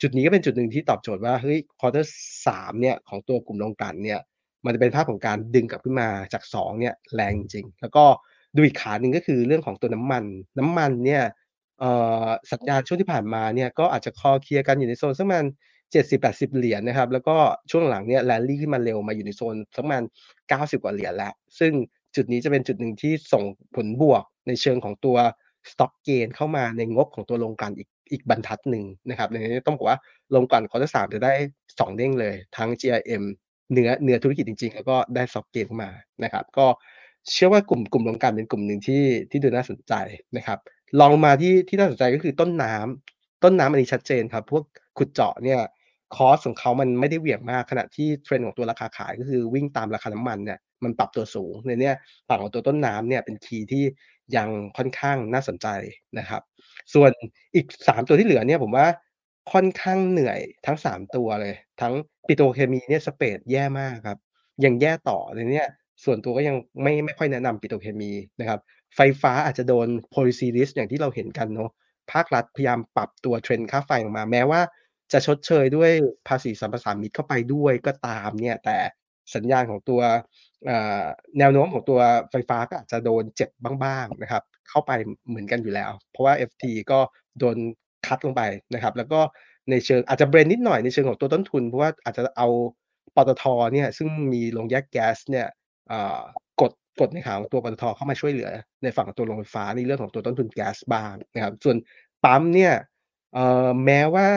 จุดนี้ก็เป็นจุดหนึ่งที่ตอบโจทย์ว่าเฮ้ย Quarter 3เนี่ยของตัวกลุ่มโรงกลั่นเนี่ยมันจะเป็นภาพของการดึงกลับขึ้นมาจาก2เนี่ยแรงจริงๆแล้วก็ดูอีกขาหนึ่งก็คือเรื่องของตัวน้ำมัน น้ำมันเนี่ย เอ่อสัญญาณช่วงที่ผ่านมาเนี่ยก็อาจจะคอเคลียร์กันอยู่ในโซนสักประมาณ70 80 เหรียญนะครับ แล้วก็ช่วงหลังเนี่ย Rally ขึ้นมาเร็วมาอยู่ในโซนสักประมาณ90 กว่าเหรียญแล้ว ซึ่งจุดนี้จะเป็นจุดหนึ่งที่ส่งผลบวกในเชิงของตัว Stock Gain เข้ามาในงบของตัวโรงกลั่นอีกอีกบรรทัดหนึ่งนะครับในนี้ต้องบอกว่าโรงกลั่น Quarter 3จะได้ 2 เด้งเลย ทั้ง GRM เนื้อเนื้อธุรกิจจริงๆ แล้วก็ได้ Stock Gain เข้ามานะครับ ก็เชื่อว่ากลุ่มกลุ่มโรงกลั่นเป็นกลุ่มหนึ่งที่ที่ดูน่าสนใจนะครับ รองมาที่ที่น่าสนใจก็คือต้นน้ำต้นน้ำอันนี้ชัดเจนครับ พวกขุดเจาะเนี่ย cost ของเขามันไม่ได้เหวี่ยงมากขณะที่เทรนด์ของตัวราคาขายก็คือวิ่งตามราคาน้ำมันเนี่ยมันปรับตัวสูงในเนี้ยฝั่งของตัวต้นน้ำเนี่ยเป็น key ที่ยังค่อนข้างน่าสนใจนะครับ ส่วนอีก 3 ตัวที่เหลือเนี่ยผมว่าค่อนข้างเหนื่อยทั้ง 3 ตัวเลย ทั้งปิโตรเคมีเนี่ย spread แย่มากครับ ยังแย่ต่อในเนี้ยส่วนตัวก็ยังไม่ไม่ค่อยแนะนำปิโตเคมีนะครับ ไฟฟ้าอาจจะโดน policy risk อย่างที่เราเห็นกันเนาะภาครัฐพยายามปรับตัว trend ค่าไฟลงมา แม้ว่าจะชดเชยด้วยภาษีสรรพสามิตเข้าไปด้วยก็ตามเนี่ยแต่สัญญาณของตัวแนวโน้มของตัวไฟฟ้าก็อาจจะโดนเจ็บบ้างๆนะครับ เข้าไปเหมือนกันอยู่แล้ว เพราะว่า FT ก็โดนคัตลงไปนะครับ แล้วก็ในเชิงอาจจะเบรนนิดหน่อยในเชิงของตัวต้นทุน เพราะว่าอาจจะเอาปตท.เนี่ยซึ่งมีโรงแยกแก๊สเนี่ย กดในขาของตัวปตท.เข้ามาช่วยเหลือ ในฝั่งของตัวโรงไฟฟ้าในเรื่องของตัวต้นทุนแก๊สบ้างนะครับ ส่วนปั๊มเนี่ยแม้ว่า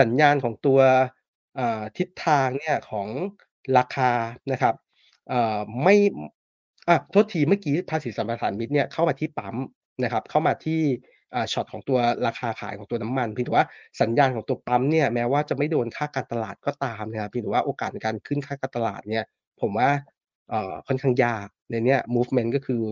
สัญญาณของตัวทิศทางเนี่ยของราคานะครับเอ่อไม่ะโทษทีเมื่อกี้ภาษีสรรพสามิตเนี่ยเข้ามาที่ปั๊มนะครับ เข้ามาที่ช็อตของตัวราคาขายของตัวน้ำมันเพียงแต่ว่าสัญญาณของตัวปั๊มเนี่ยแม้ว่าจะไม่โดนค่าการตลาดก็ตามนะครับเพียงแต่ว่าโอกาสในการขึ้นค่าการตลาดเนี่ยผมว่า ค่อนข้างยากในเนี้ย movement ก็คือ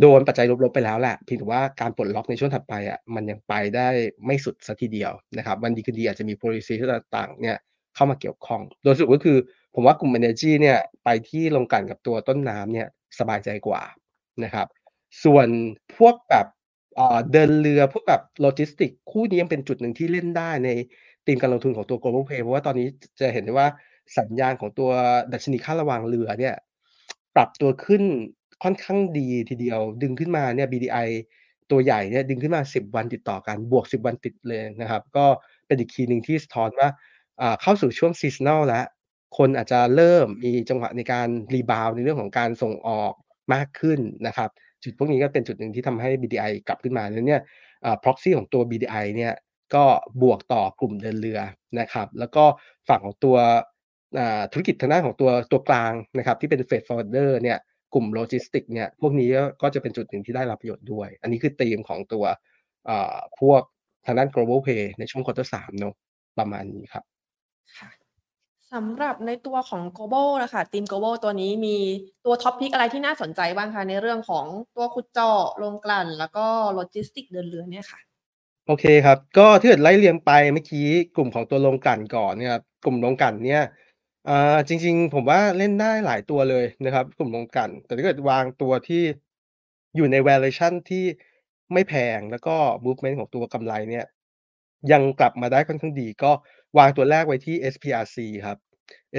โดนปัจจัยลบๆไปแล้วแหละเพียงแต่ว่าการปลดล็อกในช่วงถัดไปอะมันยังไปได้ไม่สุดเสียทีเดียวนะครับวันดีคืนดีอาจจะมี policy ต่างๆเนี่ยเข้ามาเกี่ยวข้อง โดยสรุปก็คือผมว่ากลุ่ม energy เนี่ยไปที่โรงกลั่นกับตัวต้นน้ำเนี่ยสบายใจกว่านะครับ ส่วนพวกแบบเดินเรือพวกแบบโลจิสติกคู่นี้ยังเป็นจุดหนึ่งที่เล่นได้ในธีมการลงทุนของตัว Global Play เพราะว่าตอนนี้จะเห็นได้ว่า สัญญาณของตัวดัชนีค่าระวางเรือเนี่ย ปรับตัวขึ้นค่อนข้างดีทีเดียว ดึงขึ้นมาเนี่ย BDI ตัวใหญ่เนี่ยดึงขึ้นมา 10 วันติดต่อกัน บวก 10 วันติดเลยนะครับ ก็เป็นอีกคีย์หนึ่งที่สะท้อนว่าเข้าสู่ช่วง seasonal แล้ว คนอาจจะเริ่มมีจังหวะในการrebound ในเรื่องของการส่งออกมากขึ้นนะครับ จุดพวกนี้ก็เป็นจุดหนึ่งที่ทำให้ BDI กลับขึ้นมาแล้วเนี่ยอ่า Proxy ของตัว BDI เนี่ยก็บวกต่อกลุ่มเดินเรือนะครับ แล้วก็ฝั่งของตัว ธุรกิจทางด้านของตัวตัวกลางนะครับที่เป็น Freight Forwarder เนี่ยกลุ่มโลจิสติกส์เนี่ยพวกนี้ก็ก็จะเป็นจุดหนึ่งที่ได้รับประโยชน์ด้วย อันนี้คือธีมของตัวอ่าพวกทางด้าน Global Play ในช่วง quarter 3เนาะประมาณนี้ครับค่ะสำหรับในตัวของ Global น่ะค่ะธีม Global ตัวนี้มีตัว Top Pick อะไรที่น่าสนใจบ้างคะ?ในเรื่องของตัวขุดเจาะโรงกลั่น แล้วก็โลจิสติกส์เดินเรือเนี่ยค่ะโอเคครับ ก็ถ้าเกิดไล่เรียงไปเมื่อกี้กลุ่มของตัวโรงกลั่นก่อนเนี่ยครับกลุ่มโรงกลั่นเนี่ย อ่าจริง ๆ ผมว่าเล่นได้หลายตัวเลยนะครับกลุ่มโรงกลั่น แต่ถ้าเกิดวางตัวที่อยู่ใน valuation ที่ไม่แพง แล้วก็มูฟเมนต์ของตัวกำไรเนี่ย ยังกลับมาได้ค่อนข้างดี ก็วางตัวแรกไว้ที่ SPRC ครับ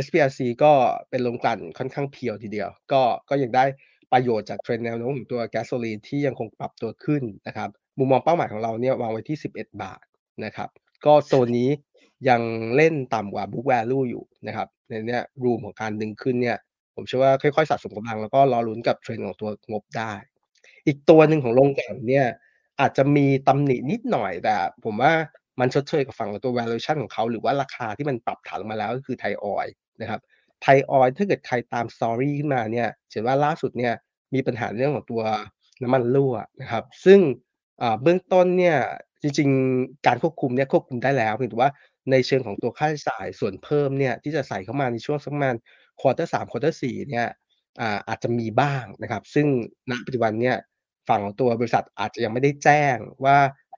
SPRC ก็เป็นโรงกลั่นค่อนข้างเพียวทีเดียว ก็ ก็ยังได้ประโยชน์จาก trend แนวโน้มของตัว Gasoline ที่ยังคงปรับตัวขึ้นนะครับ มุมมองเป้าหมายของเราเนี่ยวางไว้ที่ 11 บาทนะครับ ก็โซนนี้ยังเล่นต่ำกว่า book value อยู่นะครับ ในเนี้ย room ของการดึงขึ้นเนี่ย ผมเชื่อว่าค่อยๆสะสมกำลังแล้วก็รอลุ้นกับ trend ของตัวงบได้ อีกตัวหนึ่งของโรงกลั่นเนี่ยอาจจะมีตำหนินิดหน่อยแต่ ผมว่ามันชดเชยกับฝั่งของตัว valuation ของเขาหรือว่าราคาที่มันปรับฐานลงมาแล้วก็คือ Thai Oil นะครับ Thai Oil ถ้าเกิดใครตาม story ขึ้นมาเนี่ยเห็นว่าล่าสุดเนี่ยมีปัญหาเรื่องของตัวน้ำมันรั่วนะครับซึ่งเบื้องต้นเนี่ยจริงๆ การควบคุมเนี่ยควบคุมได้แล้วเพียงแต่ว่า ในเชิงของตัวค่าใช้จ่ายส่วนเพิ่มเนี่ยที่จะใส่เข้ามาในช่วงสักประมาณquarter 3 quarter 4เนี่ยอ่าอาจจะมีบ้างนะครับ ซึ่งณปัจจุบันเนี่ยฝั่งของตัวบริษัทอาจจะยังไม่ได้แจ้งว่า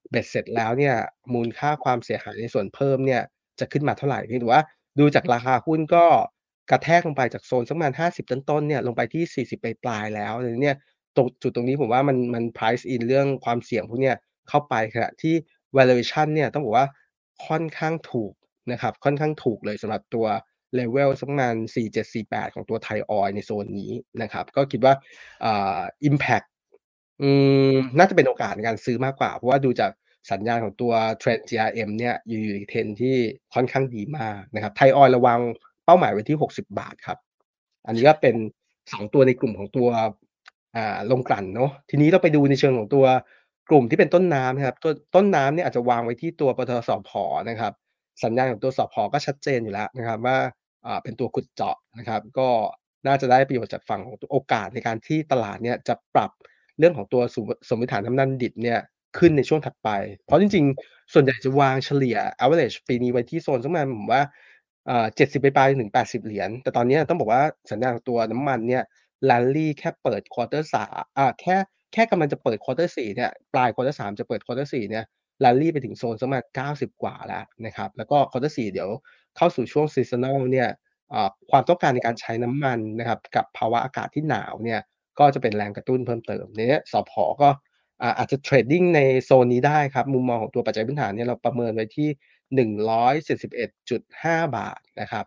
เบ็ดเสร็จแล้วเนี่ยมูลค่าความเสียหายในส่วนเพิ่มเนี่ยจะขึ้นมาเท่าไหร่เพียงแต่ว่าดูจากราคาหุ้นก็กระแทกลงไปจากโซนสักประมาณ 50 ต้นๆเนี่ยลงไปที่ 40 ปลายๆแล้วเนี่ยตรงจุดตรงนี้ผมว่ามันมัน price in เรื่องความเสี่ยงพวกเนี้ยเข้าไปขณะที่ valuation เนี่ยต้องบอกว่า ค่อนข้างถูกนะครับ ค่อนข้างถูกเลยสำหรับตัว level สักประมาณ47-48 ของตัว Thai Oil ในโซนนี้นะครับ ก็คิดว่าอ่าอิมแพกต์อืมน่าจะเป็นโอกาสในการซื้อมากกว่า เพราะว่าดูจากสัญญาณของตัว trend GRM เนี่ยอยู่อยู่ใน trend ที่ค่อนข้างดีมากนะครับ Thai Oil เราวางเป้าหมายไว้ที่ 60 บาทครับ อันนี้ก็เป็น2ตัวในกลุ่มของตัวอ่าโรงกลั่นเนาะทีนี้เราไปดูในเชิงของตัว กลุ่มที่เป็นต้นน้ำนะครับตัวต้นน้ำเนี่ยอาจจะวางไว้ที่ตัวปตท.สผ.นะครับ สัญญาณของตัวสผ.ก็ชัดเจนอยู่แล้วนะครับ ว่าเป็นตัวขุดเจาะนะครับ ก็น่าจะได้ประโยชน์จากฝั่งของโอกาสในการที่ตลาดเนี่ยจะปรับเรื่องของตัวสมมติฐานน้ำมันดิบเนี่ยขึ้นในช่วงถัดไป เพราะจริงๆ ส่วนใหญ่จะวางเฉลี่ย average ปีนี้ไว้ที่โซนสักประมาณผมว่าอ่า70ปปลายถึง $80 แต่ตอนนี้ต้องบอกว่าสัญญาณตัวน้ำมันเนี่ย Rally แค่เปิด quarter สาอ่าแค่ แค่กำลังจะเปิด quarter 4เนี่ยปลาย quarter 3จะเปิด quarter 4เนี่ย Rally ไปถึงโซนสักประมาณ90 กว่าแล้วนะครับ แล้วก็ quarter 4เดี๋ยวเข้าสู่ช่วง seasonal เนี่ยความต้องการในการใช้น้ำมันนะครับ กับภาวะอากาศที่หนาวเนี่ยก็จะเป็นแรงกระตุ้นเพิ่มเติมทีเนี้ยสผ.ก็อาอาจจะ trading ในโซนนี้ได้ครับ มุมมองของตัวปัจจัยพื้นฐานเนี่ยเราประเมินไว้ที่ 141.5 บาทนะครับ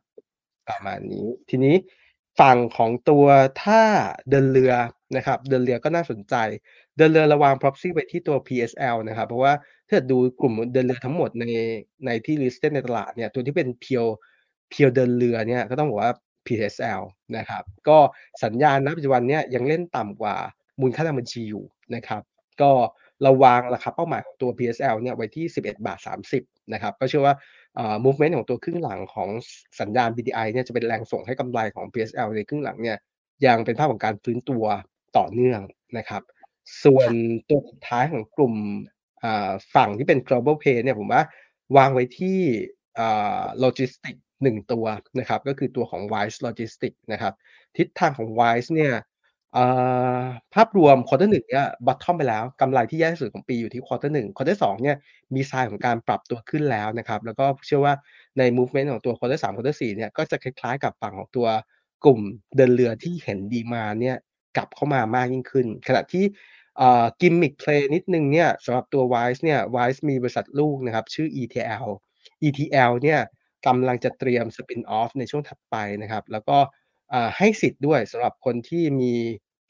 ประมาณนี้ ทีนี้ฝั่งของตัวถ้าเดินเรือ นะครับเดินเรือก็น่าสนใจ เดินเรือระวาง Proxy ไว้ที่ตัว PSL นะครับ เพราะว่าถ้าดูกลุ่มเดินเรือทั้งหมดในในที่ listed ในตลาดเนี่ยตัวที่เป็น Pure Pure เดินเรือเนี่ยก็ต้องบอกว่า PSL นะครับ ก็สัญญาณณปัจจุบันเนี้ยยังเล่นต่ำกว่ามูลค่าทางบัญชีอยู่นะครับ ก็เราวางราคาเป้าหมายของตัว PSL เนี่ยไว้ที่ 11 บาท 30 นะครับ ก็เชื่อว่าอ่า movement ของตัวครึ่งหลังของสัญญาณ BDI เนี่ยจะเป็นแรงส่งให้กำไรของ PSL ในครึ่งหลังเนี่ยยังเป็นภาพของการฟื้นตัว ต่อเนื่องนะครับ ส่วค่นะตัวสุดท้ายของกลุ่มอ่าฝั่งที่เป็น Global Play เนี่ยผมว่าวางไว้ที่อ่า Logistics 1ตัวนะครับก็คือตัวของ WICE Logistics นะครับทิศทางของ Wise เนี่ยอ่าภาพรวม quarter 1เนี่ย bottom ไปแล้วกำไรที่แย่ที่สุดของปีอยู่ที่ quarter 1 quarter 2เนี่ยมี sign ของการปรับตัวขึ้นแล้วนะครับแล้วก็เชื่อว่าใน movement ของตัว quarter 3 quarter 4เนี่ยก็จะคล้ายๆกับฝั่งของตัวกลุ่มเดินเรือที่เห็น Demand เนี่ย กลับเข้ามามากยิ่งขึ้น ขณะที่อ่า Gimmick Play นิดหนึ่งเนี่ยสำหรับตัว Wise เนี่ย Wise มีบริษัทลูกนะครับ ชื่อ ETL ETL เนี่ยกำลังจะเตรียม Spin off ในช่วงถัดไปนะครับ แล้วก็ให้สิทธิ์ด้วยสำหรับคนที่มี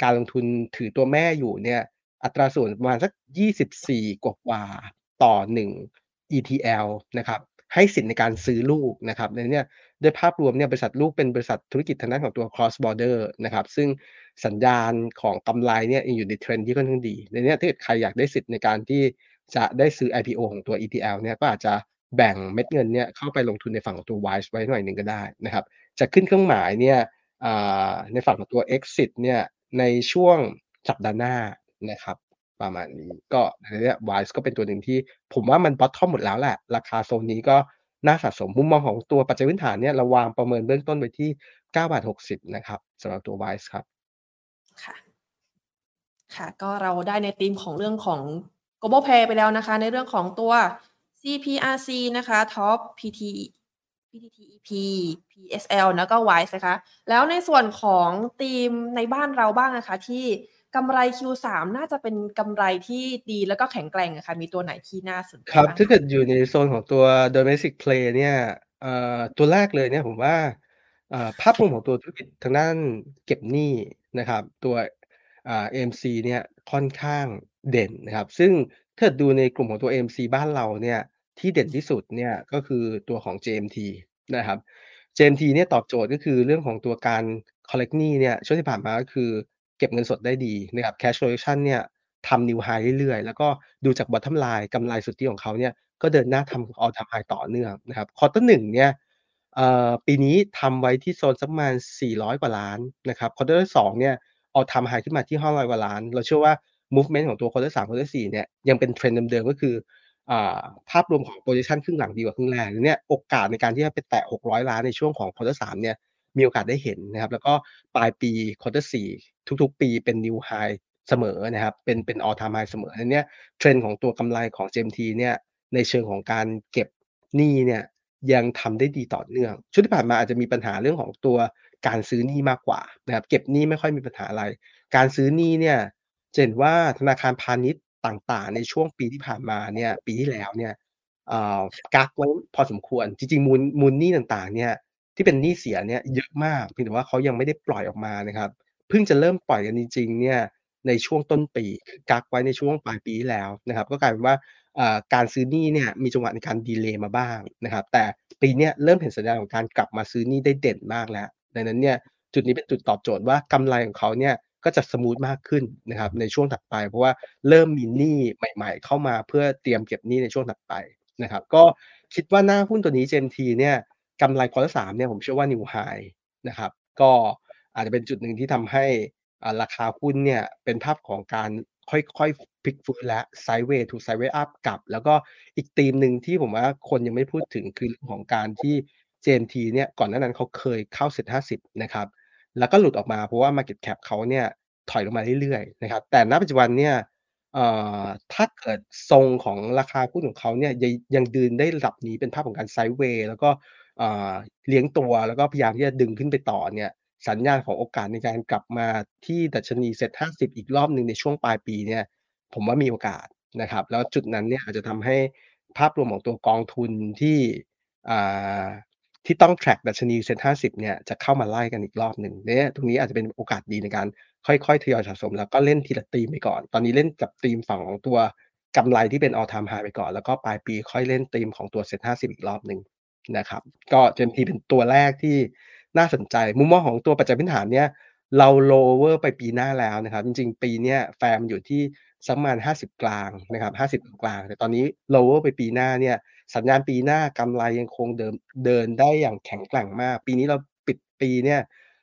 การลงทุนถือตัวแม่อยู่เนี่ยอัตราส่วนประมาณสัก 24 กว่าๆต่อ 1 ETL นะครับให้สิทธิ์ในการซื้อลูกนะครับในเนี้ย ด้วยภาพรวมเนี่ยบริษัทลูกเป็นบริษัทธุรกิจทางด้านของตัว Cross Border นะครับ ซึ่งสัญญาณของกำไรเนี่ยอยู่ใน Trend ที่ค่อนข้างดี ในนี้ถ้าเกิดใครอยากได้สิทธิ์ในการที่จะได้ซื้อ IPO ของตัว ETL เนี่ยก็อาจจะแบ่งเม็ดเงินเนี่ยเข้าไปลงทุนในฝั่งของตัว Wise ไว้หน่อยหนึ่งก็ได้นะครับ จะขึ้นเครื่องหมายเนี่ยในฝั่งของตัว Exit เนี่ยในช่วงสัปดาห์หน้านะครับประมาณนี้ก็ในนี้ Wise ก็เป็นตัวหนึ่งที่ผมว่ามันบอตตอมหมดแล้วแหละ ราคาโซนนี้ก็ น่าสะสมมุมมองของตัวปัจจัยพื้นฐานเนี่ยเราวางประเมินเบื้องต้นไว้ที่9.60 นะครับสำหรับตัว Wise ครับ ค่ะ ค่ะ ก็เราได้ในธีมของเรื่องของ Global Play ไปแล้วนะคะ ในเรื่องของตัว CPRC นะคะ Top PT PTTEP PSL แล้วก็ Wise นะคะ แล้วในส่วนของธีมในบ้านเราบ้างอะคะที่ กำไร Q3 น่าจะเป็นกำไรที่ดีแล้วก็แข็งแกร่งอะค่ะมีตัวไหนที่น่าสนใจครับบ้างคถ้าเกะ?ิดอยู่ในโซนของตัว Domestic Play เนี่ยเอ่อตัวแรกเลยเนี่ยผมว่าอ่าภาพรวมของตัวธุรกิจทางด้านเก็บหนี้นะครับ ตัวอ่า AMC เนี่ยค่อนข้างเด่นนะครับ ซึ่งถ้าเกิดดูในกลุ่มของตัว AMC บ้านเราเนี่ยที่เด่นที่สุดเนี่ยก็คือตัวของ JMT นะครับ JMT เนี่ยตอบโจทย์ก็คือเรื่องของตัวการ collect หนี้เนี่ยช่วงที่ผ่านมาก็คือ เก็บเงินสดได้ดีนะครับ Cash collection เนี่ยทำ New High เรื่อยๆ แล้วก็ดูจาก Bottom line กำไรสุทธิของเขาเนี่ยก็เดินหน้าทำ All Time High ต่อเนื่องนะครับควอเตอร์1เนี่ยเอ่อปีนี้ทำไว้ที่โซนสักประมาณ 400 กว่าล้านนะครับ quarter 2เนี่ย All Time High ขึ้นมาที่ 500 กว่าล้าน เราเชื่อว่า movement ของตัว quarter 3 quarter 4เนี่ยยังเป็น Trend เดิมๆก็คือภาพรวมของ Position ครึ่งหลังดีกว่าครึ่งแรกเนี้ยโอกาสในการที่จะไปแตะ 600 ล้านในช่วงของ quarter 3เนี่ย มีโอกาสได้เห็นนะครับ แล้วก็ปลายปี quarter 4ทุกๆ ปีเป็น New High เสมอนะครับ เป็นเป็น All Time High เสมออันเนี้ย Trend ของตัวกำไรของ JMT เนี่ยในเชิงของการเก็บหนี้เนี่ยยังทำได้ดีต่อเนื่องช่วงที่ผ่านมาอาจจะมีปัญหาเรื่องของตัวการซื้อหนี้มากกว่านะครับ เก็บหนี้ไม่ค่อยมีปัญหาอะไร การซื้อหนี้เนี่ยเห็นว่าธนาคารพาณิชย์ต่างๆ ในช่วงปีที่ผ่านมาเนี่ยปีที่แล้วเนี่ยอ่ากักไว้พอสมควร จริงๆมูลมูลหนี้ต่างๆ เนี่ย ที่เป็นหนี้เสียเนี่ยเยอะมาก เพียงแต่ว่าเขายังไม่ได้ปล่อยออกมานะครับ เพิ่งจะเริ่มปล่อยกันจริงๆเนี่ยในช่วงต้นปีกักไว้ในช่วงปลายปีแล้วนะครับ ก็กลายเป็นว่าการซื้อหนี้เนี่ยมีจังหวะในการ delay มาบ้างนะครับ แต่ปีนี้เริ่มเห็นสัญญาณของการกลับมาซื้อหนี้ได้เด่นมากแล้วดังนั้นเนี่ยจุดนี้เป็นจุดตอบโจทย์ว่ากำไรของเขาเนี่ยก็จะ smooth มากขึ้นนะครับในช่วงถัดไป เพราะว่าเริ่มมีหนี้ใหม่ ๆ เข้ามาเพื่อเตรียมเก็บหนี้ในช่วงถัดไปนะครับ ก็คิดว่าหน้าหุ้นตัวนี้ JMT เนี่ย กำไร quarter 3เนี่ยผมเชื่อว่า New High นะครับ ก็อาจจะเป็นจุดหนึ่งที่ทำให้อ่าราคาหุ้นเนี่ยเป็นภาพของการค่อยๆพลิกฟื้นแล้ว Sideways to Sideways up กลับ แล้วก็อีกธีมหนึ่งที่ผมว่าคนยังไม่พูดถึงคือเรื่องของการที่ JMT เนี่ยก่อนหน้านั้นเขาเคยเข้า Set 50นะครับ แล้วก็หลุดออกมาเพราะว่า Market Cap เขาเนี่ยถอยลงมาเรื่อยๆนะครับ แต่ณปัจจุบันเนี่ยเอ่อถ้าเกิดทรงของราคาหุ้นของเขาเนี่ยยังยืนได้ระดับนี้เป็นภาพของการ Sideways แล้วก็ เลี้ยงตัวแล้วก็พยายามที่จะดึงขึ้นไปต่อเนี่ยสัญญาณของโอกาสในการกลับมาที่ดัชนี Set 50อีกรอบหนึ่งในช่วงปลายปีเนี่ยผมว่ามีโอกาสนะครับ แล้วจุดนั้นเนี่ยอาจจะทำให้ภาพรวมของตัวกองทุนที่ที่ต้อง track ดัชนี Set 50เนี่ยจะเข้ามาไล่กันอีกรอบหนึ่งเนี่ยตรงนี้อาจจะเป็นโอกาสดีในการค่อยๆทยอยสะสม แล้วก็เล่นทีละธีมไปก่อน ตอนนี้เล่นกับธีมฝั่งของตัวกำไรที่เป็น All Time High ไปก่อน แล้วก็ปลายปีค่อยเล่นธีมของตัว Set 50อีกรอบหนึ่ง นะครับ ก็ JMT เป็นตัวแรกที่น่าสนใจ มุมมองของตัวปัจจัยพื้นฐานเนี่ยเราโลเวอร์ไปปีหน้าแล้วนะครับ จริง ๆ ปีเนี้ยแฟร์มันอยู่ที่สักประมาณ50 กลางนะครับ 50 กลาง แต่ตอนนี้โลเวอร์ไปปีหน้าเนี่ยสัญญาณปีหน้ากำไรยังคงเดิมเดินได้อย่างแข็งแกร่งมาก ปีนี้เราปิดปีเนี่ย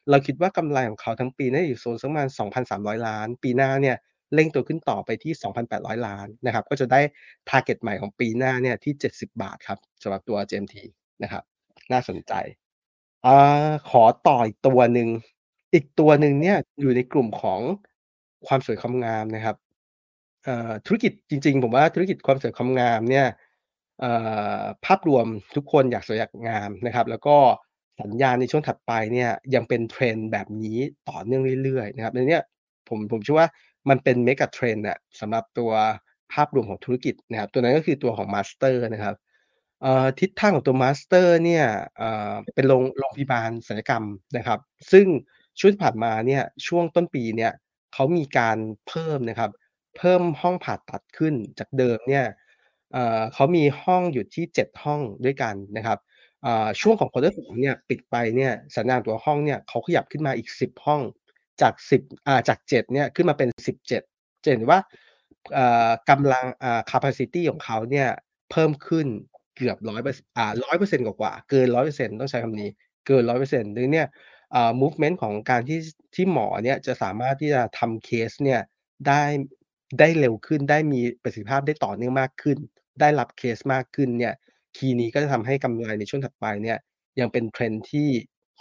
เราคิดว่ากำไรของเขาทั้งปีน่าจะอยู่โซนสักประมาณ 2,300 ล้าน ปีหน้าเนี่ยเร่งตัวขึ้นต่อไปที่ 2,800 ล้านนะครับ ก็จะได้ทาร์เก็ตใหม่ของปีหน้าเนี่ยที่ 70 บาทครับสำหรับตัว JMT นะครับ น่าสนใจอ่าขอต่ออีกตัวหนึ่ง อีกตัวหนึ่งเนี่ยอยู่ในกลุ่มของความสวยความงามนะครับธุรกิจจริง ๆ ผมว่าธุรกิจความสวยความงามเนี่ยภาพรวมทุกคนอยากสวยอยากงามนะครับ แล้วก็สัญญาณในช่วงถัดไปเนี่ยยังเป็น Trend แบบนี้ต่อเนื่องเรื่อยๆนะครับในนี้ผมผมเชื่อว่ามันเป็น Mega Trend อะสำหรับตัวภาพรวมของธุรกิจนะครับ ตัวนั้นก็คือตัวของ Master นะครับ ทิศทางของตัว Master เนี่ยเป็นโรงโรงพยาบาลศัลยกรรมนะครับ ซึ่งช่วงที่ผ่านมาเนี่ยช่วงต้นปีเนี่ยเขามีการเพิ่มนะครับ เพิ่มห้องผ่าตัดขึ้นจากเดิมเนี่ยเเขามีห้องอยู่ที่ 7 ห้องด้วยกันนะครับช่วงของ Quarter 2เนี่ยปิดไปเนี่ยสัญญาณตัวห้องเนี่ยเขาขยับขึ้นมาอีก 10 ห้องจาก 10อ่าจาก 7เนี่ยขึ้นมาเป็น 17จะเห็นว่ากำลังอ่า Capacity ของเขาเนี่ยเพิ่มขึ้น เกือบ100เปอร์อ่า100%กว่าๆเกิน100%ต้องใช้คำนี้ เกิน100%ทีนี้เนี่ยอ่า movement ของการที่ที่หมอเนี่ยจะสามารถที่จะทำเคสเนี่ยได้ได้เร็วขึ้น ได้มีประสิทธิภาพได้ต่อเนื่องมากขึ้น ได้รับเคสมากขึ้นเนี่ย key นี้ก็จะทำให้กำไรในช่วงถัดไปเนี่ยยังเป็น Trend ที่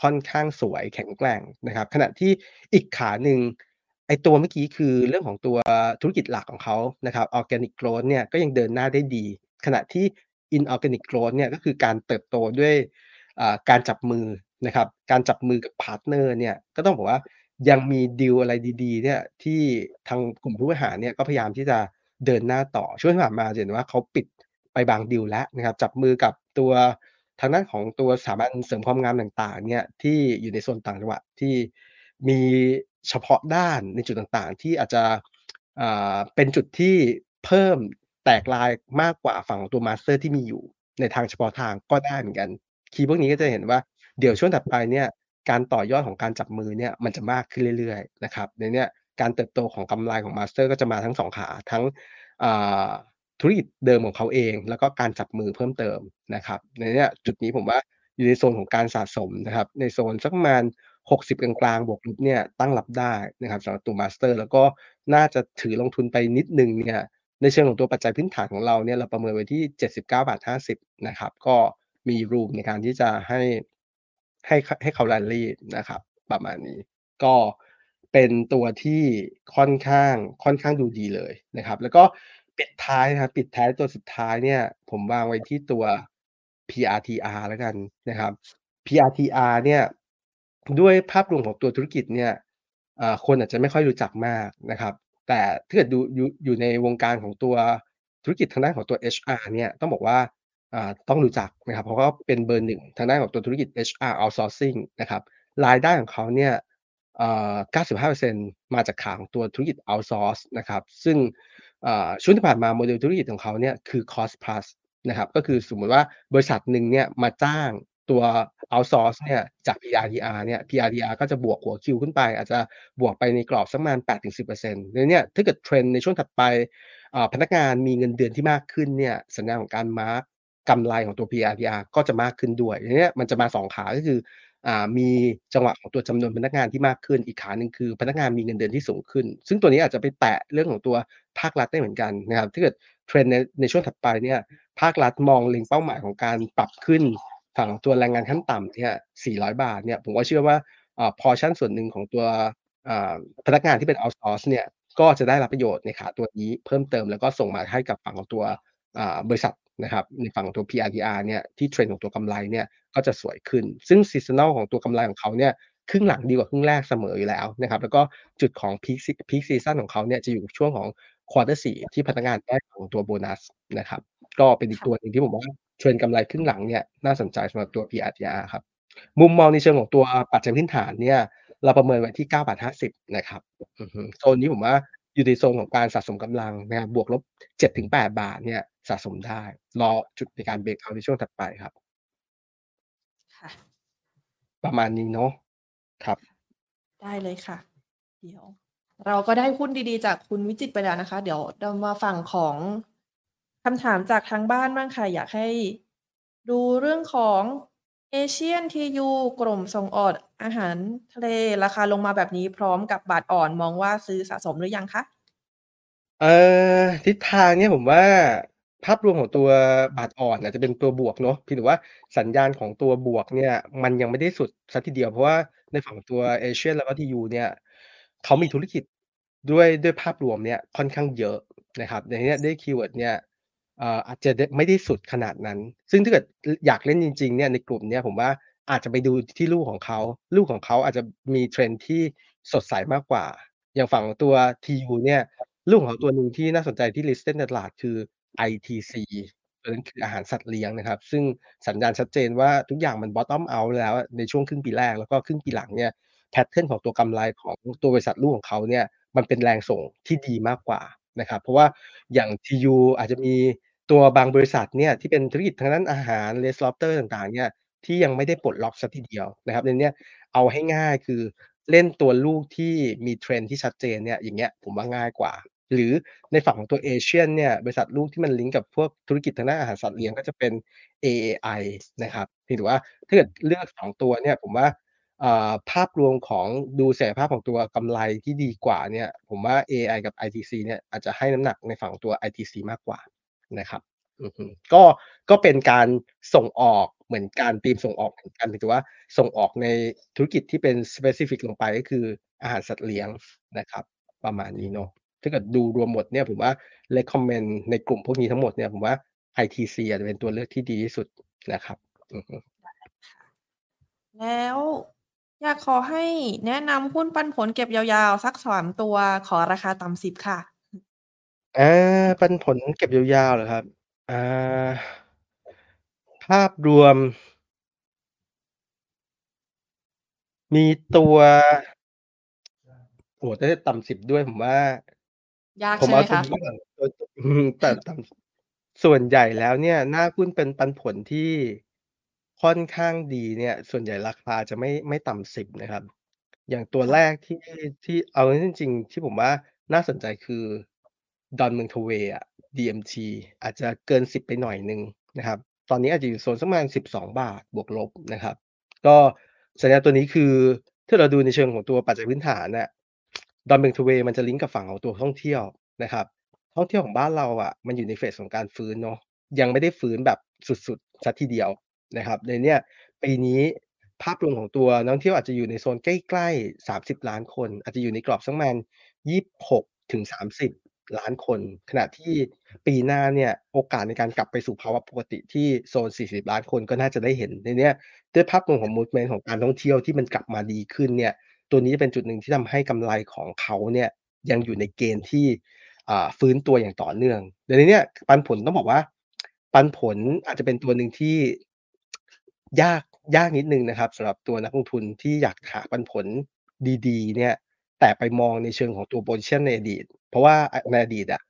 ค่อนข้างสวยแข็งแกร่งนะครับ ขณะที่อีกขาหนึ่งไอ้ตัวเมื่อกี้คือเรื่องของตัวธุรกิจหลักของเขานะครับ Organic Growth เนี่ยก็ยังเดินหน้าได้ดี ขณะที่ Inorganic Growth เนี่ยก็คือการเติบโตด้วยการจับมือนะครับ การจับมือกับ partner เนี่ยก็ต้องบอกว่ายังมีดีลอะไรดีๆเนี่ยที่ทางกลุ่มผู้บริหารเนี่ยก็พยายามที่จะเดินหน้าต่อช่วงที่ผ่านมาเห็นว่าเขาปิดไปบางดีลแล้วนะครับ จับมือกับตัวทางด้านของตัวสถาบันเสริมความงามต่างๆเนี่ยที่อยู่ในโซนต่างจังหวัดที่มีเฉพาะด้านในจุดต่างๆ ที่อาจจะเป็นจุดที่เพิ่ม แตกลายมากกว่าฝั่งของตัว Master ที่มีอยู่ ในทางเฉพาะทางก็ได้เหมือนกัน คีย์พวกนี้ก็จะเห็นว่าเดี๋ยวช่วงถัดไปเนี่ยการต่อยอดของการจับมือเนี่ยมันจะมากขึ้นเรื่อยๆนะครับในเนี้ยการเติบโตของกำไรของ Master ก็จะมาทั้ง2ขาทั้งธุรกิจเดิมของเขาเอง แล้วก็การจับมือเพิ่มเติมนะครับในเนี้ยจุดนี้ผมว่าอยู่ในโซนของการสะสมนะครับในโซนสักประมาณ60 กลางๆบวกลบเนี่ยตั้งรับได้นะครับสำหรับตัว Master แล้วก็น่าจะถือลงทุนไปนิดนึงเนี่ย ในเชิงของตัวปัจจัยพื้นฐานของเราเนี่ยเราประเมินไว้ที่ 79.50นะครับก็มี room ในการที่จะให้ให้ให้เขา rally นะครับ ประมาณนี้ก็เป็นตัวที่ค่อนข้างค่อนข้างดูดีเลยนะครับ แล้วก็ปิดท้ายนะครับปิดท้ายตัวสุดท้ายเนี่ย ผมวางไว้ที่ตัว PRTR แล้วกันนะครับ PRTR เนี่ยด้วยภาพรวมของตัวธุรกิจเนี่ยอ่าคนอาจจะไม่ค่อยรู้จักมากนะครับ แต่ถ้าเกิดดูอยู่อยู่ในวงการของตัวธุรกิจทางด้านของตัว HR เนี่ยต้องบอกว่าอ่าต้องรู้จักนะครับเพราะว่าเป็นเบอร์1ทางด้านของตัวธุรกิจ HR Outsourcing นะครับรายได้ของเขาเนี่ยอ่า95%มาจากขาของตัวธุรกิจ Outsource นะครับซึ่งช่วงที่ผ่านมาโมเดลธุรกิจของเขาเนี่ยคือ Cost Plus นะครับก็คือสมมติว่าบริษัทหนึ่งเนี่ยมาจ้าง ตัว Outsource เนี่ยจาก PRTR เนี่ย PRTR ก็จะบวกหัวคิวขึ้นไป อาจจะบวกไปในกรอบสักประมาณ8-10%ในเนี้ยถ้าเกิด Trend ในช่วงถัดไปพนักงานมีเงินเดือนที่มากขึ้นเนี่ยสัญญาของการมาร์กกำไรของตัว PRTR ก็จะมากขึ้นด้วยทีเนี้ยมันจะมา2ขาก็คือมีจังหวะของตัวจำนวนพนักงานที่มากขึ้น อีกขาหนึ่งคือพนักงานมีเงินเดือนที่สูงขึ้น ซึ่งตัวนี้อาจจะไปแตะเรื่องของตัวภาครัฐได้เหมือนกันนะครับถ้าเกิด Trend ในในช่วงถัดไปเนี่ยภาครัฐมองเล็งเป้าหมายของการปรับขึ้น ฝั่งตัวแรงงานขั้นต่ำเนี่ย 400 บาทเนี่ย ผมก็เชื่อว่าอ่าพอร์ชันส่วนหนึ่งของตัวอ่าพนักงานที่เป็นเอาต์ซอร์ซเนี่ย ก็จะได้รับประโยชน์ในขาตัวนี้เพิ่มเติมแล้วก็ส่งมาให้กับฝั่งของตัวอ่าบริษัทนะครับในฝั่งของตัว PRTR เนี่ยที่ trend ของตัวกำไรเนี่ยก็จะสวยขึ้น ซึ่ง seasonal ของตัวกำไรของเขาเนี่ยครึ่งหลังดีกว่าครึ่งแรกเสมออยู่แล้วนะครับแล้วก็จุดของ peak sea peak season ของเขาเนี่ยจะอยู่ช่วงของ quarter 4ที่พนักงานได้ของตัวโบนัสนะครับก็เป็นอีกค่ตัะวหนึ่งที่ผมว่า trend กำไรครึ่งหลังเนี่ยน่าสนใจสำหรับตัว PRDR ครับ มุมมองในเชิงของตัวปัจจัยพื้นฐานเนี่ยเราประเมินไว้ที่9.50 นะครับอือฮึโซนนี้ผมว่าอยู่ในโซนของการสะสมกำลังนะครับบวกลบ7-8 บาทเนี่ยสะสมได้ รอจุดในการเบรกเอาต์ในช่วงถัดไปครับค่ะประมาณนี้เนาะครับ ได้เลยค่ะ เดี๋ยว เราก็ได้หุ้นดีๆ จากคุณวิจิตรไปแล้วนะคะ เดี๋ยวเรามาฝั่งของ คำถามจากทางบ้านบ้างค่ะ อยากให้ดูเรื่องของ Asian TU กลุ่มส่งออกอาหารทะเลราคาลงมาแบบนี้พร้อมกับบาทอ่อนมองว่าซื้อสะสมหรือยังคะ?เอ่อทิศทางเนี่ยผมว่าภาพรวมของตัวบาทอ่อนอาจจะเป็นตัวบวกเนาะเพียงแต่ว่าสัญญาณของตัวบวกเนี่ย มันยังไม่ได้สุดเสียทีเดียวเพราะว่าในฝั่งตัว Asian แล้วก็ TU เนี่ยเขามีธุรกิจด้วยด้วยภาพรวมเนี่ยค่อนข้างเยอะนะครับในเนี้ยด้วย keyword เนี่ย อาจจะไม่ได้สุดขนาดนั้น ซึ่งถ้าเกิดอยากเล่นจริงๆเนี่ยในกลุ่มเนี้ยผมว่าอาจจะไปดูที่ลูกของเขา ลูกของเขาอาจจะมี trend ที่สดใสมากกว่า อย่างฝั่งตัว TU เนี่ย ลูกของเขาตัวหนึ่งที่น่าสนใจที่ listed ในตลาดคือ ITC ตัวนั้นคืออาหารสัตว์เลี้ยงนะครับ ซึ่งสัญญาณชัดเจนว่าทุกอย่างมัน bottom out แล้วในช่วงครึ่งปีแรก แล้วก็ครึ่งปีหลังเนี่ยแพตเทิร์นของตัวกำไรของตัวบริษัทลูกของเขาเนี่ยมันเป็นแรงส่งที่ดีมากกว่า นะครับ เพราะว่าอย่าง TU อาจจะมีตัวบางบริษัทเนี่ยที่เป็นธุรกิจทางด้านอาหาร Res Lobster ต่างๆเนี่ยที่ยังไม่ได้ปลดล็อกสียทีเดียวนะครับในเนี้ยเอาให้ง่ายคือเล่นตัวลูกที่มี trend ที่ชัดเจนเนี่ยอย่างเงี้ยผมว่าง่ายกว่า หรือในฝั่งของตัว Asian เนี่ยบริษัทลูกที่มันลิงก์กับพวกธุรกิจทางด้านอาหารสัตว์เลี้ยงก็จะเป็น AAI นะครับเพียงแต่ว่าถ้าเกิดเลือก 2 ตัวเนี่ยผมว่า ภาพรวมของดูศักยภาพของตัวกำไรที่ดีกว่าเนี่ยผมว่า AI กับ ITC เนี่ยอาจจะให้น้ำหนักในฝั่งตัว ITC มากกว่านะครับก็ก็เป็นการส่งออกเหมือนกันธีมส่งออกเหมือนกันเพียงแต่ว่าส่งออกในธุรกิจที่เป็น specific ลงไปก็คืออาหารสัตว์เลี้ยงนะครับ ประมาณนี้เนาะถ้าเกิดดูรวมหมดเนี่ยผมว่า recommend ในกลุ่มพวกนี้ทั้งหมดเนี่ยผมว่า ITC อาจจะเป็นตัวเลือกที่ดีที่สุดนะครับแล้ว อยากขอให้แนะนำหุ้นปันผลเก็บยาว ๆ สัก 3 ตัว ขอราคาต่ำ 10 ค่ะ อา ปันผลเก็บยาว ๆ เหรอครับ?อาภาพรวม มีตัว โอ้โฮ ถ้าจะต่ำ 10 ด้วย ผมว่า ยากใชผม่เไอหมาตัวคะ?นี้ก่อนตัว อือฮึแต่ต่ำ ส่วนใหญ่แล้วเนี่ย หน้าหุ้นเป็นปันผลที่ ค่อนข้างดีเนี่ย ส่วนใหญ่ราคาจะไม่ ไม่ต่ำ 10 นะครับ อย่างตัวค่แระกที่ ที่ เอาเข้าจริง ๆ ที่ผมว่าน่าสนใจ คือ ดอนเมืองโทเวย์อะ DMT อาจจะเกิน 10 ไปหน่อยหนึ่งนะครับ ตอนนี้อาจจะอยู่โซนสักประมาณ 12บาทบวกลบนะครับ ก็สัญญาณตัวนี้ คือ ถ้าเราดูในเชิงของตัวปัจจัยพื้นฐานน่ะ ดอนเมืองโทเวย์มันจะลิงก์กับฝั่งของตัวท่องเที่ยวนะครับ ท่องเที่ยวของบ้านเราอะมันอยู่ใน เฟส ของการฟื้นเนาะ ยังไม่ได้ฟื้นแบบสุด ๆ เสียทีเดียว นะครับในเนี่ยปีนี้ภาพรวมของตัวนักท่องเที่ยวอาจจะอยู่ในโซนใกล้ๆ 30,000,000คน อาจจะอยู่ในกรอบสักประมาณ26-30,000,000คน ขณะที่ปีหน้าเนี่ยโอกาสในการกลับไปสู่ภาวะปกติที่โซน 40,000,000คนก็น่าจะได้เห็นในเนี้ยด้วยภาพรวมของมูฟเมนต์ของการท่องเที่ยวที่มันกลับมาดีขึ้นเนี่ยตัวนี้จะเป็นจุดหนึ่งที่ทำให้กำไรของเขาเนี่ยยังอยู่ในเกณฑ์ที่ฟื้นตัวอย่างต่อเนื่องแต่ในเนี้ยปันผลต้องบอกว่า ปันผลอาจจะเป็นตัวหนึ่งที่ ยากยากนิดนึงนะครับสำหรับตัวนักลงทุนที่อยากหาปันผลดีๆ เนี่ย แต่ไปมองในเชิงของตัวโพซิชันในอดีต เพราะว่าในอดีตอะ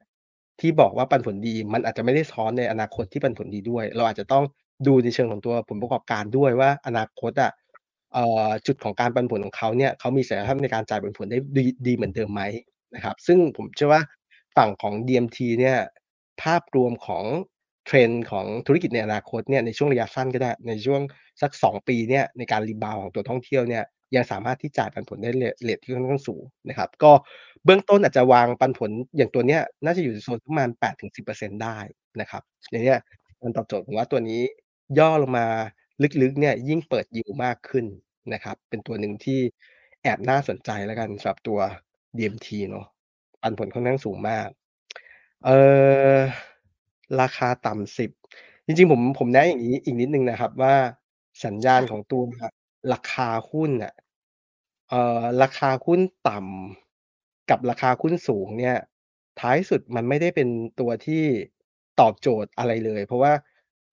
ที่บอกว่าปันผลดีมันอาจจะไม่ได้สะท้อนในอนาคตที่ปันผลดีด้วย เราอาจจะต้องดูในเชิงของตัวผลประกอบการด้วยว่าอนาคตอะเอ่อจุดของการปันผลของเขาเนี่ยเขามีศักยภาพในการจ่ายปันผลได้ดีดีเหมือนเดิมไหมนะครับ ซึ่งผมเชื่อว่าฝั่งของ DMT เนี่ยภาพรวมของ trend ของธุรกิจในอนาคตเนี่ยในช่วงระยะสั้นก็ได้ในช่วงสัก 2 ปีเนี่ยในการรีบาวของตัวท่องเที่ยวเนี่ยยังสามารถที่จ่ายปันผลได้เรตเรตที่ค่อนข้างสูงนะครับ ก็เบื้องต้นอาจจะวางปันผลอย่างตัวเนี้ยน่าจะอยู่ในโซนประมาณ8-10%ได้นะครับอย่างเงี้ยมันตอบโจทย์ผมว่าตัวนี้ย่อลงมาลึกๆเนี่ยยิ่งเปิดยิลด์มากขึ้นนะครับ เป็นตัวหนึ่งที่แอบน่าสนใจแล้วกันสำหรับตัว DMT เนาะปันผลค่อนข้างสูงมาก เอ่อ ราคาต่ำ 10 จริง ๆ ผม ผมแนะอย่างงี้อีกนิดหนึ่งนะครับว่า สัญญาคณ่ขะองตัว ราคาหุ้นน่ะ เอ่อ ราคาหุ้นต่ำกับราคาหุ้นสูงเนี่ย ท้ายสุดมันไม่ได้เป็นตัวที่ตอบโจทย์อะไรเลย เพราะว่า